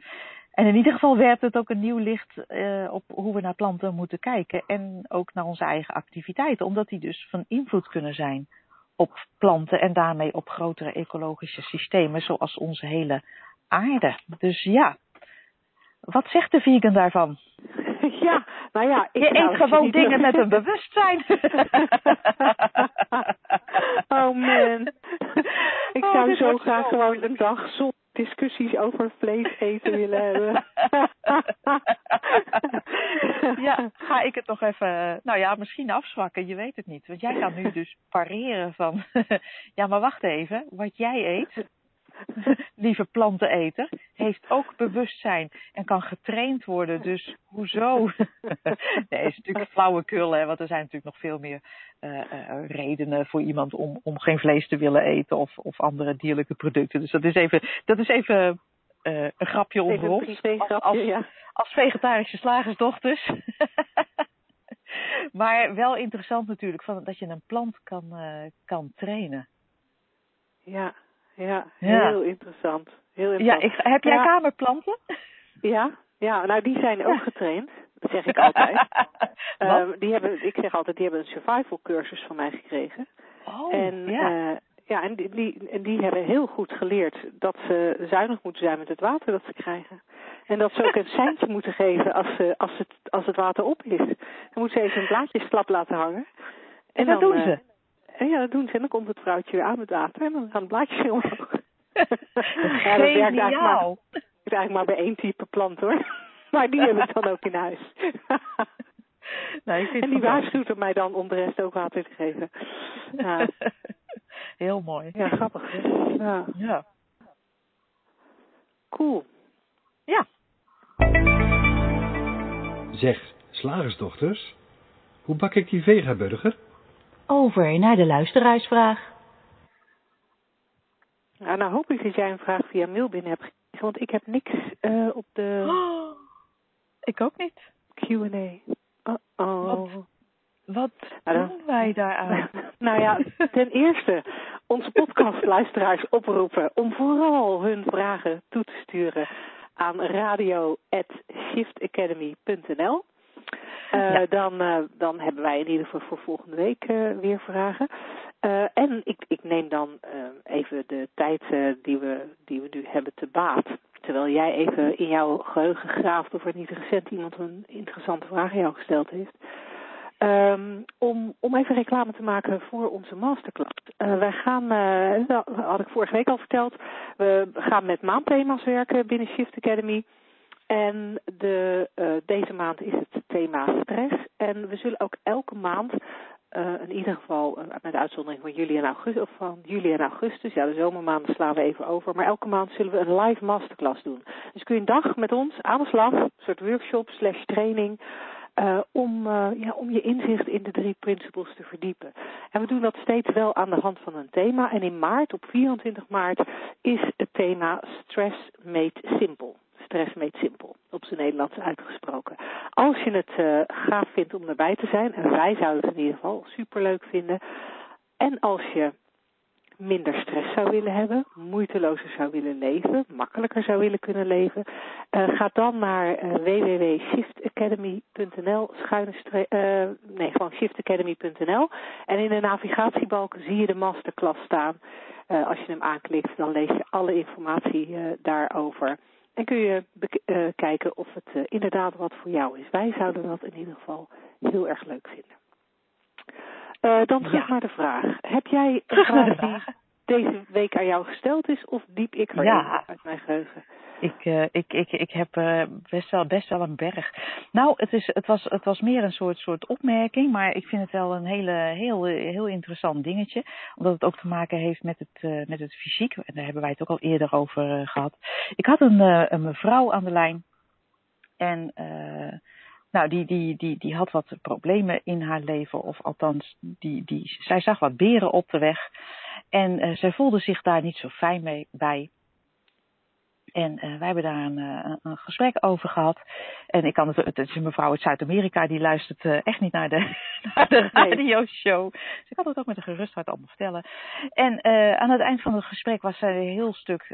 En in ieder geval werpt het ook een nieuw licht uh, op hoe we naar planten moeten kijken. En ook naar onze eigen activiteiten. Omdat die dus van invloed kunnen zijn op planten en daarmee op grotere ecologische systemen zoals onze hele aarde. Dus ja, wat zegt de vegan daarvan? Ja, nou ja, ik je eet gewoon dingen met een bewustzijn. oh man, ik oh, zou zo graag gewoon een dag zonder discussies over vlees eten willen hebben. ja, ga ik het nog even, nou ja, misschien afzwakken, je weet het niet. Want jij kan nu dus pareren van, ja maar wacht even, wat jij eet, lieve planteneter, heeft ook bewustzijn en kan getraind worden. Dus hoezo? nee, is natuurlijk flauwekul, hè, want er zijn natuurlijk nog veel meer uh, uh, redenen voor iemand om, om geen vlees te willen eten of, of andere dierlijke producten. Dus dat is even, dat is even uh, een grapje onder ons. Als, als, ja. als vegetarische slagersdochters. maar wel interessant natuurlijk van, dat je een plant kan, kan trainen. Ja, ja, heel interessant. Heel interessant. Ja, ik, heb jij kamerplanten? Ja, ja, nou die zijn ook getraind. Dat zeg ik altijd. uh, die hebben, ik zeg altijd, die hebben een survival cursus van mij gekregen. Oh, en, ja. Uh, ja, en die, die, en die hebben heel goed geleerd dat ze zuinig moeten zijn met het water dat ze krijgen. En dat ze ook een seintje moeten geven als, ze, als, het, als het water op is. Dan moeten ze even een blaadje slap laten hangen. En, dat doen ze? Uh, ja, dat doen ze. En dan komt het vrouwtje weer aan met water en dan gaan het blaadjes weer omhoog. ja, dat werkt eigenlijk maar, eigenlijk maar bij één type plant hoor. maar die hebben het dan ook in huis. nou, ik vind en die waarschuwt er mij dan om de rest ook water te geven. Ja. Heel mooi. Ja, grappig. Ja. ja. Cool. Ja. Zeg, slagersdochters, hoe bak ik die vegaburger? Over naar de luisteraarsvraag. Nou, nou hoop ik dat jij een vraag via mail binnen hebt gekregen, want ik heb niks uh, op de... Oh, ik ook niet. Q&A. Uh-oh. Wat, wat nou, doen wij daaraan? nou ja, ten eerste onze podcastluisteraars oproepen om vooral hun vragen toe te sturen aan radio.shiftacademy.nl. Uh, ja. dan, uh, dan hebben wij in ieder geval voor volgende week uh, weer vragen. en ik, ik neem dan even de tijd die, we, die we nu hebben te baat. Terwijl jij even in jouw geheugen graaft of er niet recent iemand een interessante vraag aan jou gesteld heeft. Um, om, om even reclame te maken voor onze masterclass. Uh, wij gaan, uh, dat had ik vorige week al verteld, we gaan met maandthema's werken binnen Shift Academy. En de, uh, deze maand is het thema stress. En we zullen ook elke maand, uh, in ieder geval uh, met uitzondering van juli en augustus, of van juli en augustus, ja de zomermaanden slaan we even over, maar elke maand zullen we een live masterclass doen. Dus kun je een dag met ons aan de slag, een soort workshop slash training, uh, om, uh, ja, om je inzicht in de drie principles te verdiepen. En we doen dat steeds wel aan de hand van een thema. En in maart, op 24 maart, is het thema Stress Made Simple. Stress Made Simple, op zijn Nederlands uitgesproken. Als je het uh, gaaf vindt om erbij te zijn, en wij zouden het in ieder geval superleuk vinden. En als je minder stress zou willen hebben, moeitelozer zou willen leven, makkelijker zou willen kunnen leven, uh, ga dan naar uh, www.shiftacademy.nl schuine uh, nee, gewoon shiftacademy.nl en in de navigatiebalk zie je de masterclass staan. als je hem aanklikt, dan lees je alle informatie daarover. En kun je kijken of het inderdaad wat voor jou is. Wij zouden dat in ieder geval heel erg leuk vinden. Uh, dan terug Ja. naar de vraag. Heb jij een de vraag die deze week aan jou gesteld is of diep ik er Ja. even uit mijn geheugen? Ik, eh, ik, ik, ik heb eh, best, wel, best wel een berg. Nou, het, is, het, was, het was meer een soort, soort opmerking, maar ik vind het wel een hele, heel, heel interessant dingetje. Omdat het ook te maken heeft met het, eh, met het fysiek. En daar hebben wij het ook al eerder over eh, gehad. Ik had een, eh, een mevrouw aan de lijn. En eh, nou, die, die, die, die had wat problemen in haar leven. Of althans, die, die, zij zag wat beren op de weg. En eh, zij voelde zich daar niet zo fijn mee bij. En eh, wij hebben daar een, eh, een, een gesprek over gehad. En ik kan het, het is een mevrouw uit Zuid-Amerika, die luistert echt niet naar de, naar de radioshow. Dus ik had het ook met een gerust hart allemaal vertellen. En aan het eind van het gesprek was zij een heel stuk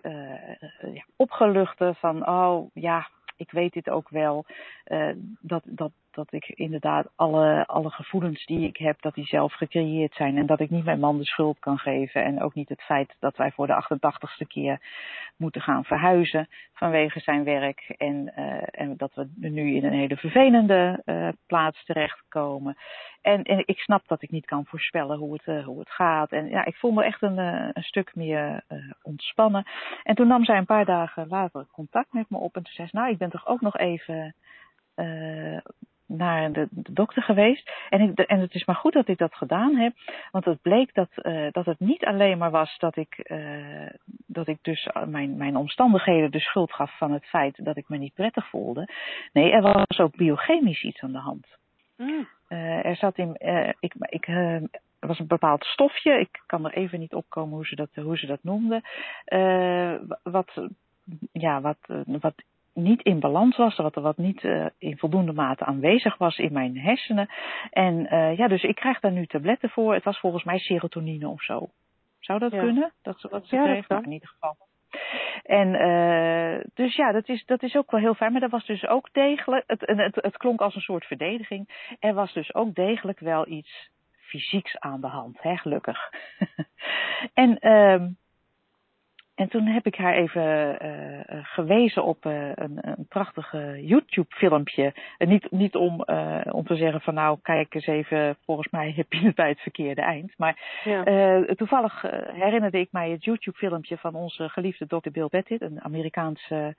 ja, opgeluchte van, oh ja, ik weet dit ook wel. eh, dat, dat, dat ik inderdaad alle, alle gevoelens die ik heb, dat die zelf gecreëerd zijn. En dat ik niet mijn man de schuld kan geven. En ook niet het feit dat wij voor de 88ste keer moeten gaan verhuizen vanwege zijn werk. En, eh, en dat we nu in een hele vervelende eh, plaats terechtkomen. En, en ik snap dat ik niet kan voorspellen hoe het, eh, hoe het gaat. En ja, ik voel me echt een, een stuk meer ontspannen. En toen nam zij een paar dagen later contact met me op. En toen zei ze, nou, ik ben toch ook nog even naar de, de dokter geweest. En, ik, en het is maar goed dat ik dat gedaan heb. Want het bleek dat, eh, dat het niet alleen maar was dat ik, eh, dat ik dus mijn, mijn omstandigheden de schuld gaf van het feit dat ik me niet prettig voelde. Nee, er was ook biochemisch iets aan de hand. Mm. Eh, er zat in, eh, ik, ik, eh, er was een bepaald stofje, ik kan er even niet opkomen hoe ze dat, hoe ze dat noemden, eh, wat ja, wat, wat niet in balans was, wat er wat niet uh, in voldoende mate aanwezig was in mijn hersenen. En uh, ja, dus ik krijg daar nu tabletten voor. Het was volgens mij serotonine of zo. Zou dat Ja. kunnen? Dat ze dat ze Ja, kreeg? Nou, in ieder geval. En eh dus ja, dat is, dat is ook wel heel fijn. Maar dat was dus ook degelijk, het, het, het klonk als een soort verdediging. Er was dus ook degelijk wel iets fysieks aan de hand, hè, gelukkig. en, ehm en toen heb ik haar even eh, eh, gewezen op eh, een, een prachtige YouTube-filmpje. En niet, niet om, om te zeggen van nou, kijk eens even, volgens mij heb je het bij het verkeerde eind. Maar Ja. toevallig herinnerde ik mij het YouTube-filmpje van onze geliefde Dr. Bill Pettit, een Amerikaanse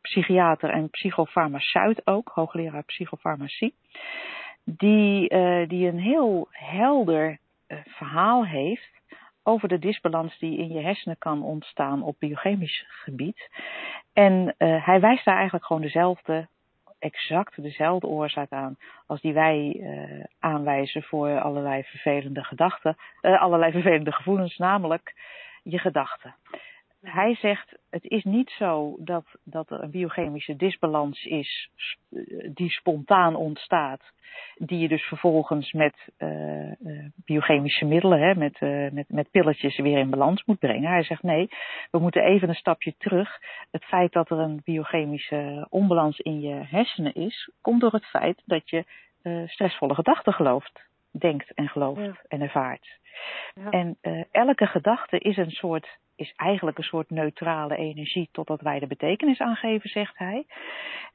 psychiater en psychofarmaceut ook, hoogleraar psychofarmacie. Die, die een heel helder verhaal heeft over de disbalans die in je hersenen kan ontstaan op biochemisch gebied. En eh, hij wijst daar eigenlijk gewoon dezelfde, exact dezelfde oorzaak aan als die wij eh, aanwijzen voor allerlei vervelende gedachten, eh, allerlei vervelende gevoelens, namelijk je gedachten. Hij zegt, het is niet zo dat, dat er een biochemische disbalans is eh, die spontaan ontstaat, die je dus vervolgens met eh, eh, biochemische middelen, hè, met, met, met pilletjes weer in balans moet brengen. Hij zegt nee, we moeten even een stapje terug. Het feit dat er een biochemische onbalans in je hersenen is, komt door het feit dat je stressvolle gedachten gelooft, denkt en gelooft Ja. en ervaart. Ja. En elke gedachte is een soort, is eigenlijk een soort neutrale energie totdat wij de betekenis aangeven, zegt hij.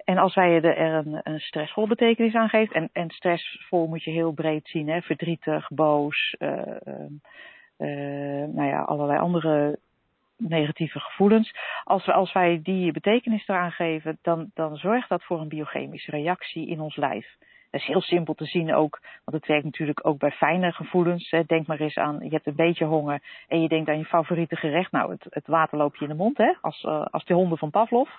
En als wij er een, een stressvolle betekenis aan geven, en, en stressvol moet je heel breed zien, hè, verdrietig, boos, eh, eh, eh, nou ja, allerlei andere negatieve gevoelens. Als, als wij die betekenis eraan geven, dan, dan zorgt dat voor een biochemische reactie in ons lijf. Dat is heel simpel te zien ook, want het werkt natuurlijk ook bij fijne gevoelens. Hè. Denk maar eens aan, je hebt een beetje honger en je denkt aan je favoriete gerecht. Nou, het, het water loopt je in de mond, hè, als, uh, als de honden van Pavlov.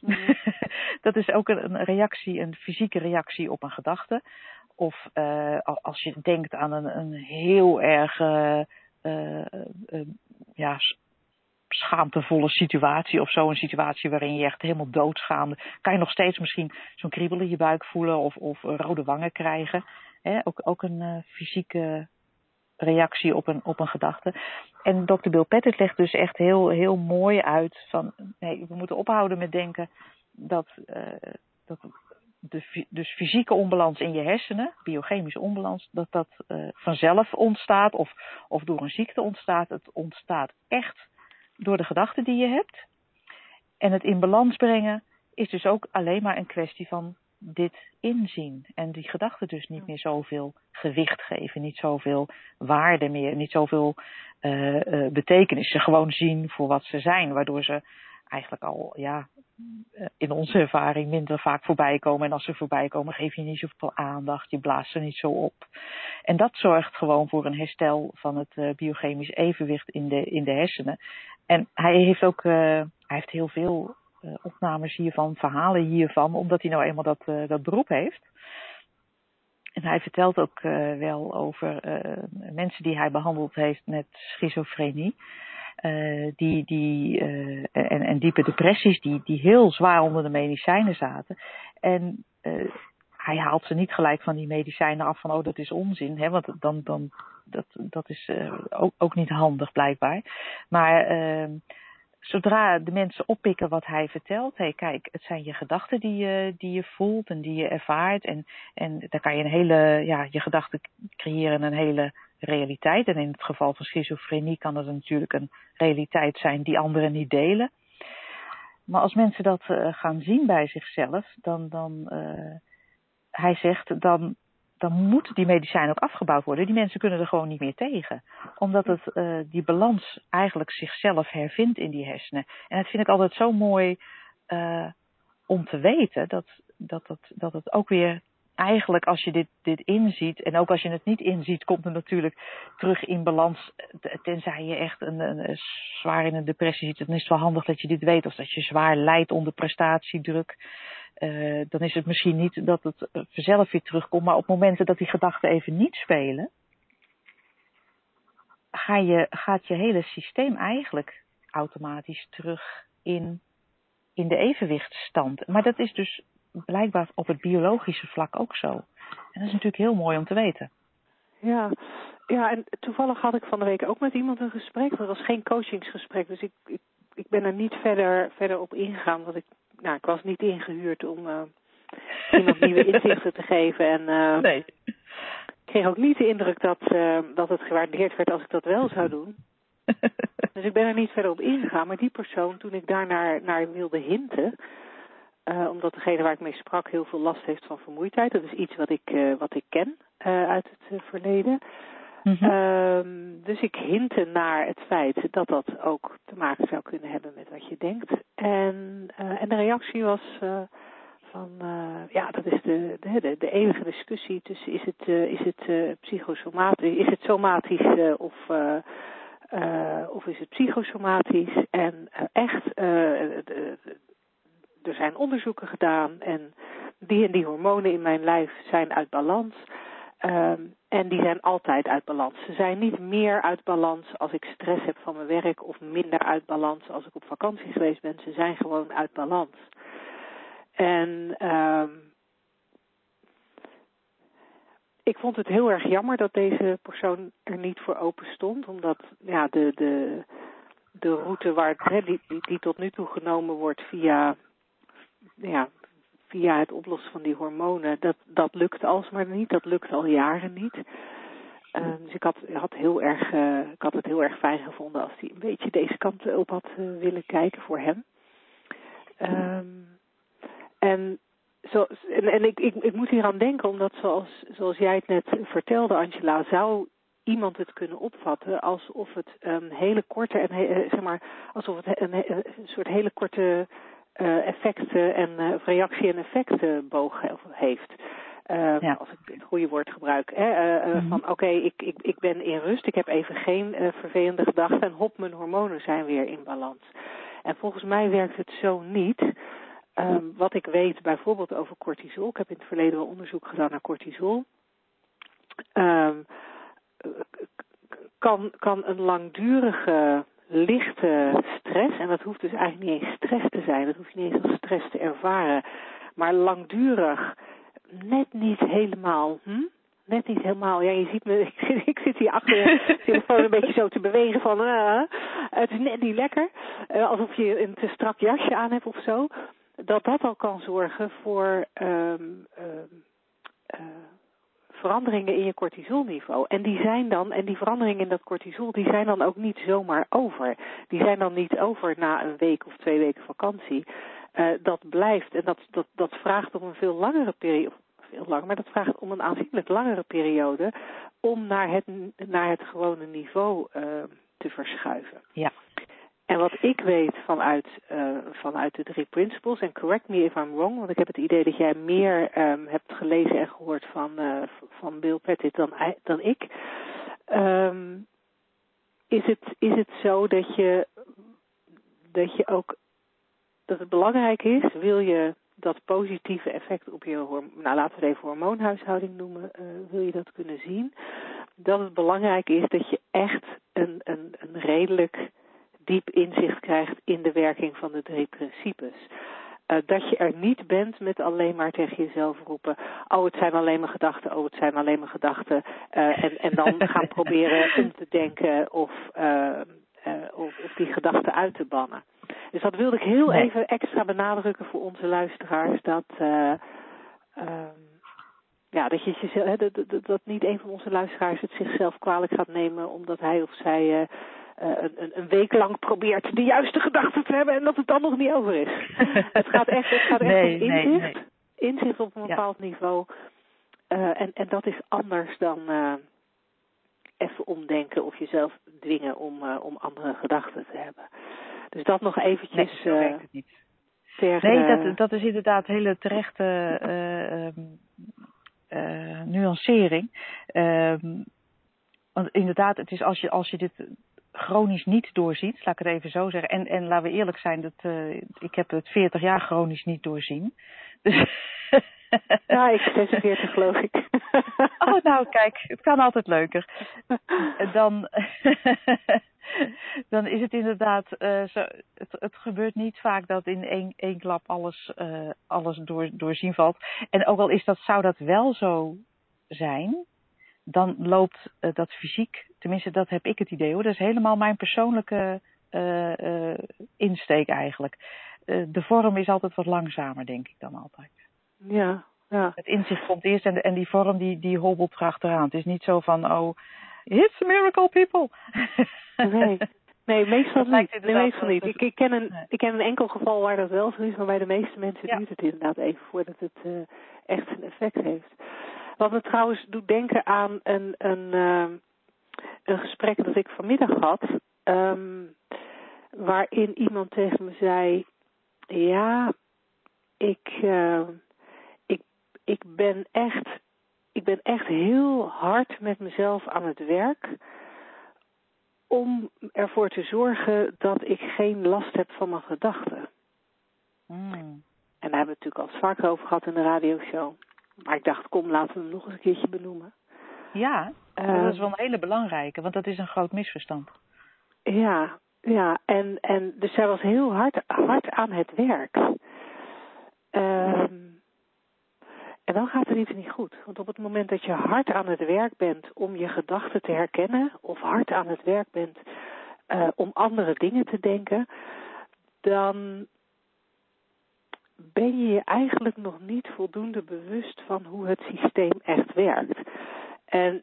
Mhm. dat is ook een, een reactie, een fysieke reactie op een gedachte. Of uh, als je denkt aan een, een heel erg uh, ja, schaamtevolle situatie of zo. Een situatie waarin je echt helemaal doodschaamde. Kan je nog steeds misschien zo'n kriebel in je buik voelen of, of rode wangen krijgen. Ook, ook een uh, fysieke reactie op een, op een gedachte. En Dr. Bill Pettit legt dus echt heel, heel mooi uit van nee, we moeten ophouden met denken dat, uh, dat de, dus fysieke onbalans in je hersenen, biochemische onbalans, dat dat uh, vanzelf ontstaat of, of door een ziekte ontstaat. Het ontstaat echt door de gedachten die je hebt. En het in balans brengen is dus ook alleen maar een kwestie van dit inzien. En die gedachten dus niet meer zoveel gewicht geven, niet zoveel waarde meer, niet zoveel uh, uh, betekenis. Ze gewoon zien voor wat ze zijn, waardoor ze eigenlijk al, ja, in onze ervaring minder vaak voorbij komen. En als ze voorbij komen, geef je niet zoveel aandacht, je blaast ze niet zo op. En dat zorgt gewoon voor een herstel van het uh, biochemisch evenwicht in de, in de hersenen. En hij heeft ook, uh, hij heeft heel veel opnames hiervan, verhalen hiervan, omdat hij nou eenmaal dat, dat beroep heeft. En hij vertelt ook wel over mensen die hij behandeld heeft met schizofrenie. Uh, die, die, uh, en, en diepe depressies die, die heel zwaar onder de medicijnen zaten. En uh, hij haalt ze niet gelijk van die medicijnen af van oh dat is onzin. Hè? Want dan, dan, dat, dat is ook, ook niet handig blijkbaar. Maar zodra de mensen oppikken wat hij vertelt, hey, kijk, het zijn je gedachten die je, die je voelt en die je ervaart. En, en daar kan je een hele, ja, je gedachten creëren een hele realiteit. En in het geval van schizofrenie kan het natuurlijk een realiteit zijn die anderen niet delen. Maar als mensen dat uh, gaan zien bij zichzelf, dan, dan uh, hij zegt, dan, dan moet die medicijn ook afgebouwd worden. Die mensen kunnen er gewoon niet meer tegen. Omdat het, uh, die balans eigenlijk zichzelf hervindt in die hersenen. En dat vind ik altijd zo mooi om te weten. Dat, dat, dat, dat het ook weer eigenlijk als je dit, dit inziet. En ook als je het niet inziet, komt het natuurlijk terug in balans. Tenzij je echt een, een, zwaar in een depressie zit. Dan is het wel handig dat je dit weet. Of dat je zwaar lijdt onder prestatiedruk. Uh, dan is het misschien niet dat het vanzelf weer terugkomt. Maar op momenten dat die gedachten even niet spelen. Ga je, gaat je hele systeem eigenlijk automatisch terug in, in de evenwichtstand. Maar dat is dus blijkbaar op het biologische vlak ook zo. En dat is natuurlijk heel mooi om te weten. Ja, ja en toevallig had ik van de week ook met iemand een gesprek. Dat was geen coachingsgesprek, dus ik, ik, ik ben er niet verder, verder op ingegaan. Want ik, nou, ik was niet ingehuurd om uh, iemand nieuwe inzichten te geven. En uh, nee. ik kreeg ook niet de indruk dat, uh, dat het gewaardeerd werd als ik dat wel zou doen. dus ik ben er niet verder op ingegaan. Maar die persoon, toen ik daar naar, naar wilde hinten... Uh, omdat degene waar ik mee sprak heel veel last heeft van vermoeidheid. Dat is iets wat ik, uh, wat ik ken uh, uit het verleden. Mm -hmm. dus ik hintte naar het feit dat dat ook te maken zou kunnen hebben met wat je denkt. En, en de reactie was van, ja, dat is de, de, de, de eeuwige discussie tussen is het, is het psychosomatisch, is het somatisch of... of is het psychosomatisch? En echt, er zijn onderzoeken gedaan en die en die hormonen in mijn lijf zijn uit balans. Um, en die zijn altijd uit balans. Ze zijn niet meer uit balans als ik stress heb van mijn werk of minder uit balans als ik op vakantie geweest ben. Ze zijn gewoon uit balans. En um, ik vond het heel erg jammer dat deze persoon er niet voor open stond, omdat ja, de, de, de route waar het, die, die, die tot nu toe genomen wordt via ja, via het oplossen van die hormonen, dat, dat lukt alsmaar niet. Dat lukt al jaren niet. Uh, dus ik had, had, heel erg, uh, ik had het heel erg fijn gevonden als hij een beetje deze kant op had uh, willen kijken voor hem. Um, en zo, en, en ik, ik, ik moet hier aan denken, omdat zoals, zoals jij het net vertelde, Angela, zou iemand het kunnen opvatten alsof het een hele korte en zeg maar alsof het een, een, soort hele korte effecten en uh, reactie- en effectenboog heeft. Uh, ja. Als ik het goede woord gebruik. Hè, mm -hmm. Van oké, okay, ik, ik, ik ben in rust, ik heb even geen vervelende gedachten en hop, mijn hormonen zijn weer in balans. En volgens mij werkt het zo niet. Um, wat ik weet bijvoorbeeld over cortisol, ik heb in het verleden wel onderzoek gedaan naar cortisol. Um, kan, kan een langdurige lichte stress, en dat hoeft dus eigenlijk niet eens stress te zijn, dat hoef je niet eens als stress te ervaren, maar langdurig net niet helemaal, hm? net niet helemaal, ja je ziet me, ik zit, ik zit hier achter de telefoon een beetje zo te bewegen van, uh, het is net niet lekker, uh, alsof je een te strak jasje aan hebt of zo, dat dat al kan zorgen voor um, um, uh, veranderingen in je cortisolniveau. En die zijn dan, en die veranderingen in dat cortisol, die zijn dan ook niet zomaar over. Die zijn dan niet over na een week of twee weken vakantie. Uh, dat blijft en dat, dat, dat vraagt om een veel langere periode, veel langer, maar dat vraagt om een aanzienlijk langere periode om naar het, naar het gewone niveau uh, te verschuiven. Ja. En wat ik weet vanuit, uh, vanuit de drie principles, en correct me if I'm wrong, want ik heb het idee dat jij meer um, hebt gelezen en gehoord van, uh, van Bill Pettit dan, dan ik, um, is, het, is het zo dat je, dat je ook, dat het belangrijk is, wil je dat positieve effect op je, nou laten we het even hormoonhuishouding noemen, uh, wil je dat kunnen zien, dat het belangrijk is dat je echt een, een, een redelijk diep inzicht krijgt in de werking van de drie principes. Uh, dat je er niet bent met alleen maar tegen jezelf roepen: Oh, het zijn alleen maar gedachten, oh, het zijn alleen maar gedachten. Uh, en, en dan gaan proberen om te denken of, uh, of, of, die gedachten uit te bannen. Dus dat wilde ik heel nee. even extra benadrukken voor onze luisteraars: dat. Um, ja, dat, je, dat, dat, dat niet een van onze luisteraars het zichzelf kwalijk gaat nemen omdat hij of zij een, een, week lang probeert de juiste gedachten te hebben en dat het dan nog niet over is. het gaat echt, het gaat echt nee, om inzicht. Nee, nee. Inzicht op een bepaald ja. niveau. Uh, en, en dat is anders dan uh, even omdenken of jezelf dwingen om, om andere gedachten te hebben. Dus dat nog eventjes. Nee, werkt het niet. Ter, nee, dat, dat is inderdaad hele terechte nuancering. Um, want inderdaad, het is als je, als je dit chronisch niet doorziet, laat ik het even zo zeggen. En, en laten we eerlijk zijn, dat, uh, ik heb het 40 jaar chronisch niet doorzien. Dus ja, ik 46 geloof ik. oh, nou kijk, het kan altijd leuker. Dan, dan is het inderdaad, uh, zo, het, het gebeurt niet vaak dat in één, één klap alles, uh, alles door, doorzien valt. En ook al is dat, zou dat wel zo zijn, dan loopt uh, dat fysiek, tenminste dat heb ik het idee hoor, dat is helemaal mijn persoonlijke insteek eigenlijk. de vorm is altijd wat langzamer, denk ik dan altijd. Ja, ja. Het inzicht komt eerst en, en die vorm die, die hobbelt erachteraan. Het is niet zo van, oh, it's a miracle people. Nee, nee meestal niet. Nee, meestal niet. Ik, ik, ken een, ik ken een enkel geval waar dat wel zo is, maar bij de meeste mensen duurt het inderdaad even voordat het uh, echt een effect heeft. Wat me trouwens doet denken aan een, een, uh, een gesprek dat ik vanmiddag had, um, waarin iemand tegen me zei, ja, ik... Uh, ik ben echt, ik ben echt heel hard met mezelf aan het werk om ervoor te zorgen dat ik geen last heb van mijn gedachten. Mm. En daar hebben we het natuurlijk al vaker over gehad in de radioshow. Maar ik dacht, kom, laten we hem nog eens een keertje benoemen. Ja, uh, dat is wel een hele belangrijke, want dat is een groot misverstand. Ja, ja, en, en dus zij was heel hard, hard aan het werk. Um, en dan gaat er iets niet goed. Want op het moment dat je hard aan het werk bent om je gedachten te herkennen, of hard aan het werk bent uh, om andere dingen te denken, dan ben je je eigenlijk nog niet voldoende bewust van hoe het systeem echt werkt. En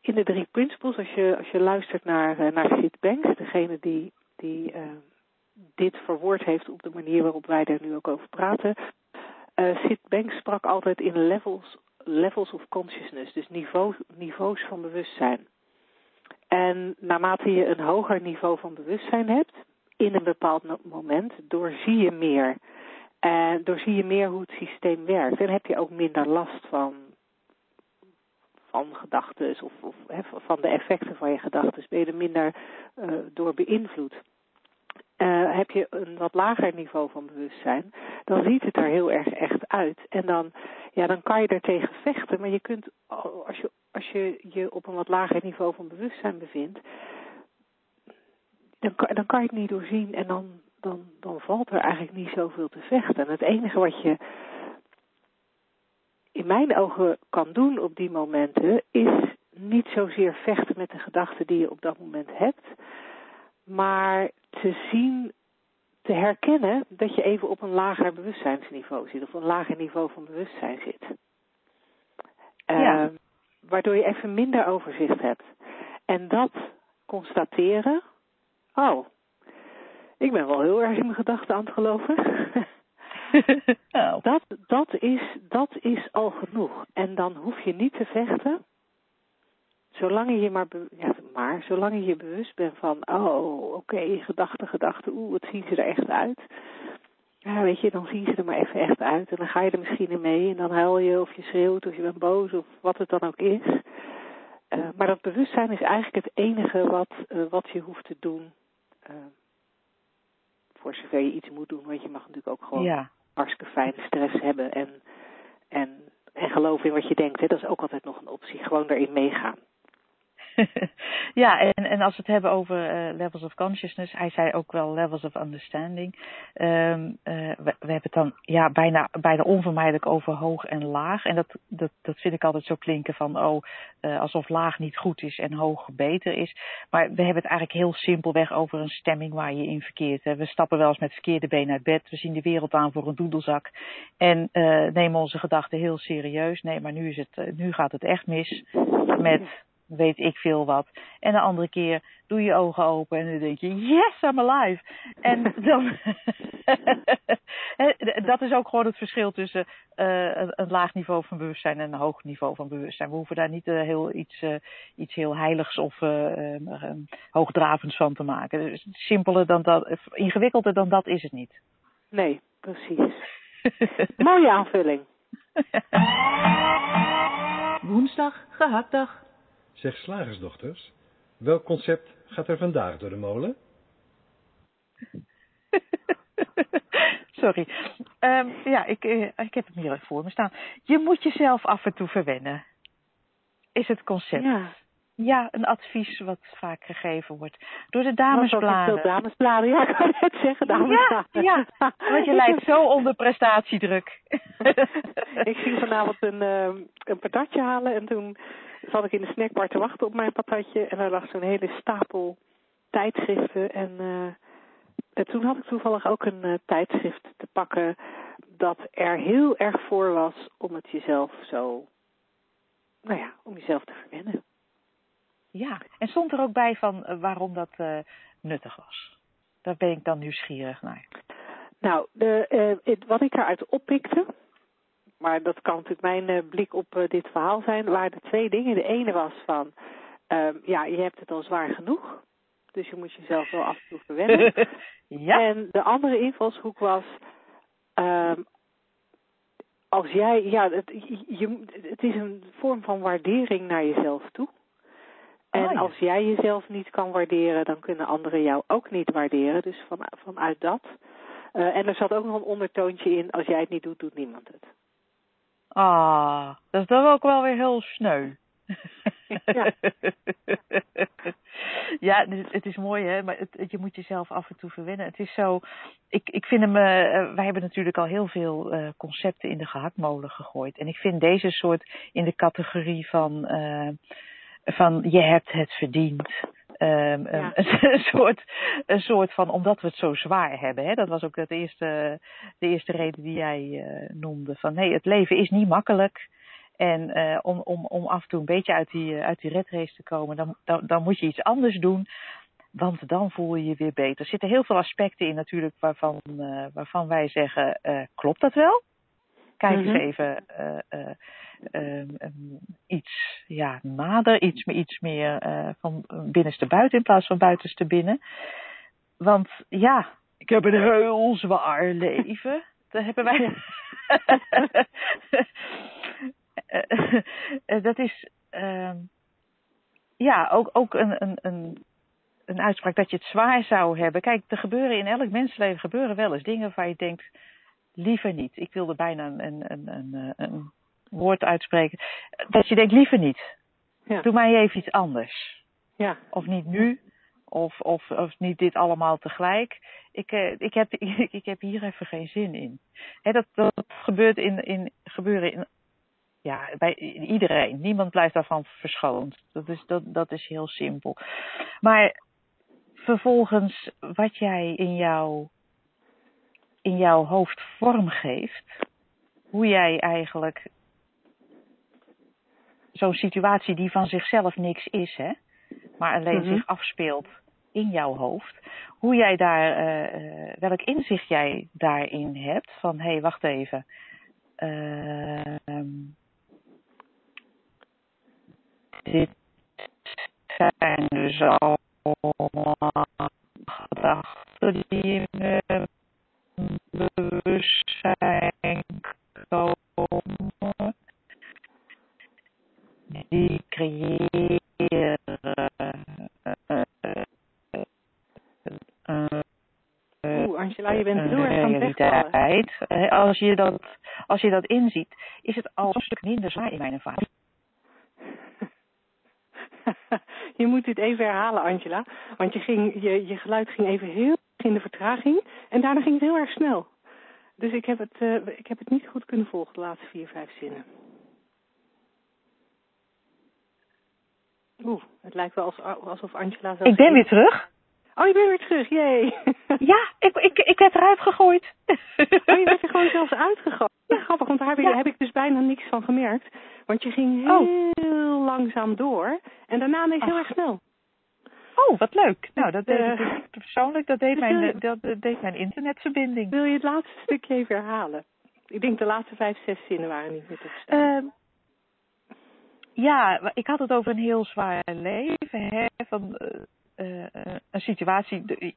in de drie principles, als je, als je luistert naar, uh, naar Sid Banks, degene die, die uh, dit verwoord heeft op de manier waarop wij daar nu ook over praten, uh, Sid Banks sprak altijd in levels, levels of consciousness, dus niveau, niveaus van bewustzijn. En naarmate je een hoger niveau van bewustzijn hebt, in een bepaald moment, doorzie je meer. En doorzie je meer hoe het systeem werkt. En heb je ook minder last van, van gedachten of, of van de effecten van je gedachten. Ben je er minder uh, door beïnvloed uh, heb je een wat lager niveau van bewustzijn, dan ziet het er heel erg echt uit. En dan, ja, dan kan je er tegen vechten, maar je kunt, als je, als je je op een wat lager niveau van bewustzijn bevindt, dan, dan kan je het niet doorzien en dan, dan, dan valt er eigenlijk niet zoveel te vechten. En het enige wat je in mijn ogen kan doen op die momenten, is niet zozeer vechten met de gedachten die je op dat moment hebt, maar te zien, te herkennen dat je even op een lager bewustzijnsniveau zit, of een lager niveau van bewustzijn zit. Ja. Uh, waardoor je even minder overzicht hebt. En dat constateren, oh, ik ben wel heel erg in mijn gedachten aan het geloven. oh. dat, dat, is, dat is al genoeg. En dan hoef je niet te vechten. Zolang je maar, ja, maar zolang je je bewust bent van, oh, oké, okay, gedachten, gedachten, oeh, wat zien ze er echt uit? Ja, weet je, dan zien ze er maar even echt uit. En dan ga je er misschien in mee en dan huil je of je schreeuwt of je bent boos of wat het dan ook is. Uh, maar dat bewustzijn is eigenlijk het enige wat, uh, wat je hoeft te doen. Uh, voor zover je iets moet doen, want je mag natuurlijk ook gewoon ja. hartstikke fijne stress hebben en, en, en geloven in wat je denkt. Hè. Dat is ook altijd nog een optie, gewoon erin meegaan. ja, en, en als we het hebben over uh, levels of consciousness, hij zei ook wel levels of understanding. Um, uh, we, hebben het dan ja, bijna, bijna onvermijdelijk over hoog en laag. En dat, dat, dat vind ik altijd zo klinken van, oh, uh, alsof laag niet goed is en hoog beter is. Maar we hebben het eigenlijk heel simpelweg over een stemming waar je in verkeert. We stappen wel eens met verkeerde been uit bed, we zien de wereld aan voor een doedelzak en nemen onze gedachten heel serieus. Nee, maar nu, is het, nu gaat het echt mis met weet ik veel wat. En de andere keer doe je ogen open en dan denk je, yes, I'm alive. En dan, dat is ook gewoon het verschil tussen uh, een laag niveau van bewustzijn en een hoog niveau van bewustzijn. We hoeven daar niet uh, heel iets, uh, iets heel heiligs of hoogdravends van te maken. Dus simpeler dan dat, ingewikkelder dan dat is het niet. Nee, precies. Mooie aanvulling. Woensdag, gehaktdag. Zeg slagersdochters, welk concept gaat er vandaag door de molen? Sorry. Um, ja, ik, ik heb hem hier voor me staan. Je moet jezelf af en toe verwennen. Is het concept. Ja. ja, een advies wat vaak gegeven wordt. Door de damesbladen. veel damesbladen, ja, ik kan net zeggen damesbladen. Ja, ja, want je lijkt zo onder prestatiedruk. ik ging vanavond een, uh, een patatje halen en toen zat ik in de snackbar te wachten op mijn patatje en daar lag zo'n hele stapel tijdschriften en, uh, en toen had ik toevallig ook een uh, tijdschrift te pakken dat er heel erg voor was om het jezelf zo, nou ja, om jezelf te verwennen. Ja, en stond er ook bij van uh, waarom dat nuttig was. Daar ben ik dan nieuwsgierig naar. Nou, de, het, wat ik eruit oppikte, maar dat kan natuurlijk mijn blik op dit verhaal zijn, waren er twee dingen. De ene was van, ja, je hebt het al zwaar genoeg, dus je moet jezelf wel af en toe verwennen. ja. En de andere invalshoek was, um, als jij, ja, het, je, het is een vorm van waardering naar jezelf toe. En ja. als jij jezelf niet kan waarderen, dan kunnen anderen jou ook niet waarderen. Dus van, vanuit dat. Uh, en er zat ook nog een ondertoontje in, als jij het niet doet, doet niemand het. Ah, dat is dan ook wel weer heel sneu. Ja. ja, het is mooi hè, maar het, je moet jezelf af en toe verwennen. Het is zo, ik, ik vind hem, uh, wij hebben natuurlijk al heel veel uh, concepten in de gehaktmolen gegooid. En ik vind deze soort in de categorie van, uh, van je hebt het verdiend. Um, ja. een, soort, een soort van, omdat we het zo zwaar hebben. Hè? Dat was ook het eerste, de eerste reden die jij uh, noemde. Van nee, het leven is niet makkelijk. En uh, om, om, om af en toe een beetje uit die, uit die redrace te komen, dan, dan, dan moet je iets anders doen. Want dan voel je je weer beter. Er zitten heel veel aspecten in natuurlijk waarvan, uh, waarvan wij zeggen, klopt dat wel? Kijk Mhm. eens even um, um, iets ja, nader, iets, iets meer van binnenste buiten in plaats van buitenste binnen. Want ja, ik heb een heel zwaar leven. Dat hebben wij. dat is uh, ja ook, ook een, een, een, een uitspraak dat je het zwaar zou hebben. Kijk, er gebeuren in elk mensenleven gebeuren wel eens dingen waar je denkt, liever niet. Ik wilde bijna een, een, een, een, een woord uitspreken. Dat je denkt, liever niet. Ja. Doe mij even iets anders. Ja. Of niet nu, of, of, of niet dit allemaal tegelijk. Ik, uh, ik, heb, ik, ik heb hier even geen zin in. Dat, dat gebeurt in, in, gebeuren in ja, bij iedereen. Niemand blijft daarvan verschoond. Dat is, dat, dat is heel simpel. Maar vervolgens, wat jij in jouw, in jouw hoofd vormgeeft, hoe jij eigenlijk zo'n situatie die van zichzelf niks is, hè, maar alleen Mhm. zich afspeelt in jouw hoofd, hoe jij daar, uh, welk inzicht jij daarin hebt, van hé, hey, wacht even. Uh, dit zijn dus allemaal gedachten die bewustzijn komen. Die creëren Oeh, Angela, je bent heel erg aan het realiteit. Als je, dat, als je dat inziet, is het al een stuk minder zwaar in mijn ervaring. je moet dit even herhalen, Angela. Want je, ging, je, je geluid ging even heel in de vertraging. En daarna ging het heel erg snel. Dus ik heb het, uh, ik heb het niet goed kunnen volgen, de laatste vier, vijf zinnen. Oeh, het lijkt wel als, alsof Angela zelf... Ik ben weer terug. Oh, je bent weer terug, jee. ja, ik, ik, ik werd eruit gegooid. oh, je bent er gewoon zelfs uitgegooid. Ja, grappig, want daar heb, je, ja. heb ik dus bijna niks van gemerkt. Want je ging heel oh. langzaam door en daarna ineens heel erg snel. Oh, wat leuk. Nou, dat deed uh, ik persoonlijk, dat deed, mijn, dat deed mijn internetverbinding. Wil je het laatste stukje even herhalen? Ik denk de laatste vijf, zes zinnen waren niet meer te verstaan. Uh, ja, ik had het over een heel zwaar leven. Hè, van, uh, een situatie, de,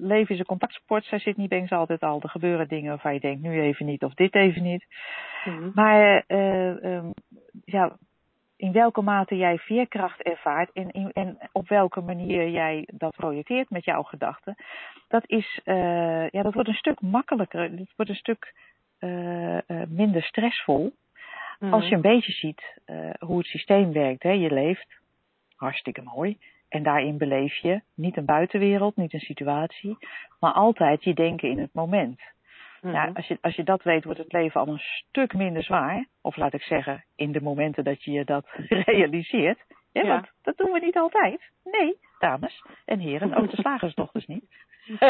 leven is een contactsport, zij zit niet bij altijd al. Er gebeuren dingen waarvan je denkt, nu even niet of dit even niet. Mm-hmm. Maar um, ja, in welke mate jij veerkracht ervaart en, in, en op welke manier jij dat projecteert met jouw gedachten, dat is, uh, ja, dat wordt een stuk makkelijker. Het wordt een stuk uh, minder stressvol. Mm-hmm. Als je een beetje ziet hoe het systeem werkt, hè, je leeft, Hartstikke mooi. En daarin beleef je niet een buitenwereld, niet een situatie, maar altijd je denken in het moment. Ja, Mhm. als je, als je dat weet, wordt het leven al een stuk minder zwaar. Of laat ik zeggen, in de momenten dat je je dat realiseert. Ja, Ja. Want dat doen we niet altijd. Nee, dames en heren, ook de slagersdochters niet.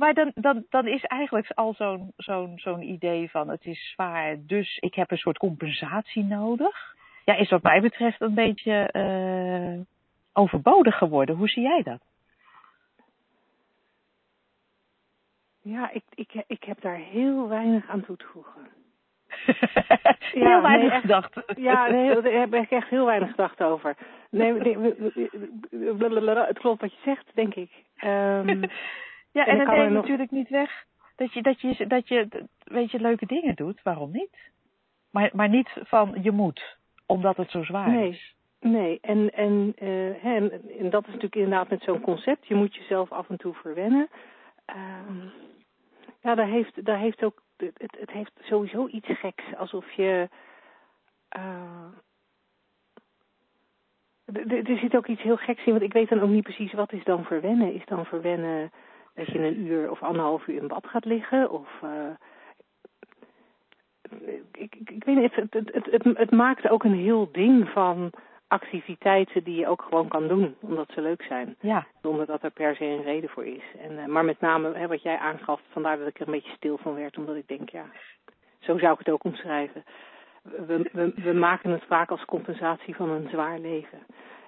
maar dan, dan, dan is eigenlijk al zo'n zo'n zo'n idee van het is zwaar, dus ik heb een soort compensatie nodig. Ja, is wat mij betreft een beetje eh, overbodig geworden. Hoe zie jij dat? Ja, ik, ik, ik heb daar heel weinig aan toe te voegen. Heel Ja, weinig nee, echt. gedacht. Ja, nee, daar heb ik echt heel weinig gedacht over. Nee, het klopt wat je zegt, denk ik. Ehm, ja, en en het kan neemt nog- natuurlijk niet weg dat je, dat je, dat je, weet je, leuke dingen doet. Waarom niet? Maar, maar niet van je moet, omdat het zo zwaar Nee. is. nee, en, en, eh, hè, en, en dat is natuurlijk inderdaad met zo'n concept. Je moet jezelf af en toe verwennen. Ehm, ja, daar heeft, daar heeft ook, het, het, heeft sowieso iets geks. Alsof je... eh, er- zit ook iets heel geks in, want ik weet dan ook niet precies wat is dan verwennen. Is dan verwennen dat je een uur of anderhalf uur in bad gaat liggen? Of eh, ik, ik, ik weet niet, het, het, het, het maakt ook een heel ding van activiteiten die je ook gewoon kan doen, omdat ze leuk zijn. Ja, Zonder dat er per se een reden voor is. En, eh, maar met name hè, wat jij aangaf, vandaar dat ik er een beetje stil van werd, omdat ik denk, ja, zo zou ik het ook omschrijven. We, we, we maken het vaak als compensatie van een zwaar leven.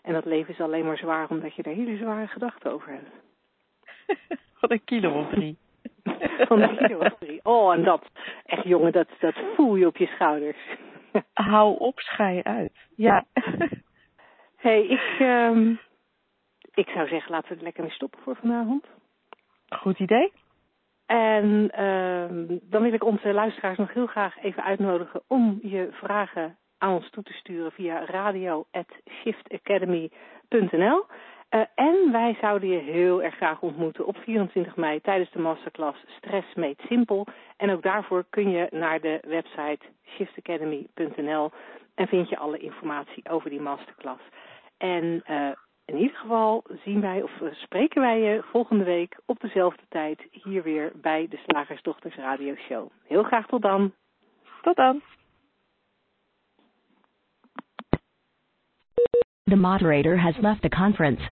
En dat leven is alleen maar zwaar omdat je er hele zware gedachten over hebt. van een kilo of drie. Van de kilowatt Oh, en dat, echt jongen, dat, dat voel je op je schouders. Hou op, schei uit. Ja. hey, ik, ehm, ik zou zeggen, laten we er lekker mee stoppen voor vanavond. Goed idee. En ehm, dan wil ik onze luisteraars nog heel graag even uitnodigen om je vragen aan ons toe te sturen via radio.shiftacademy.nl. Eh, en wij zouden je heel erg graag ontmoeten op 24 mei tijdens de masterclass Stress Meet Simpel. En ook daarvoor kun je naar de website shiftacademy.nl en vind je alle informatie over die masterclass. En eh, in ieder geval zien wij of eh, spreken wij je volgende week op dezelfde tijd hier weer bij de Slagersdochters Radio Show. Heel graag tot dan. Tot dan. The moderator has left the conference.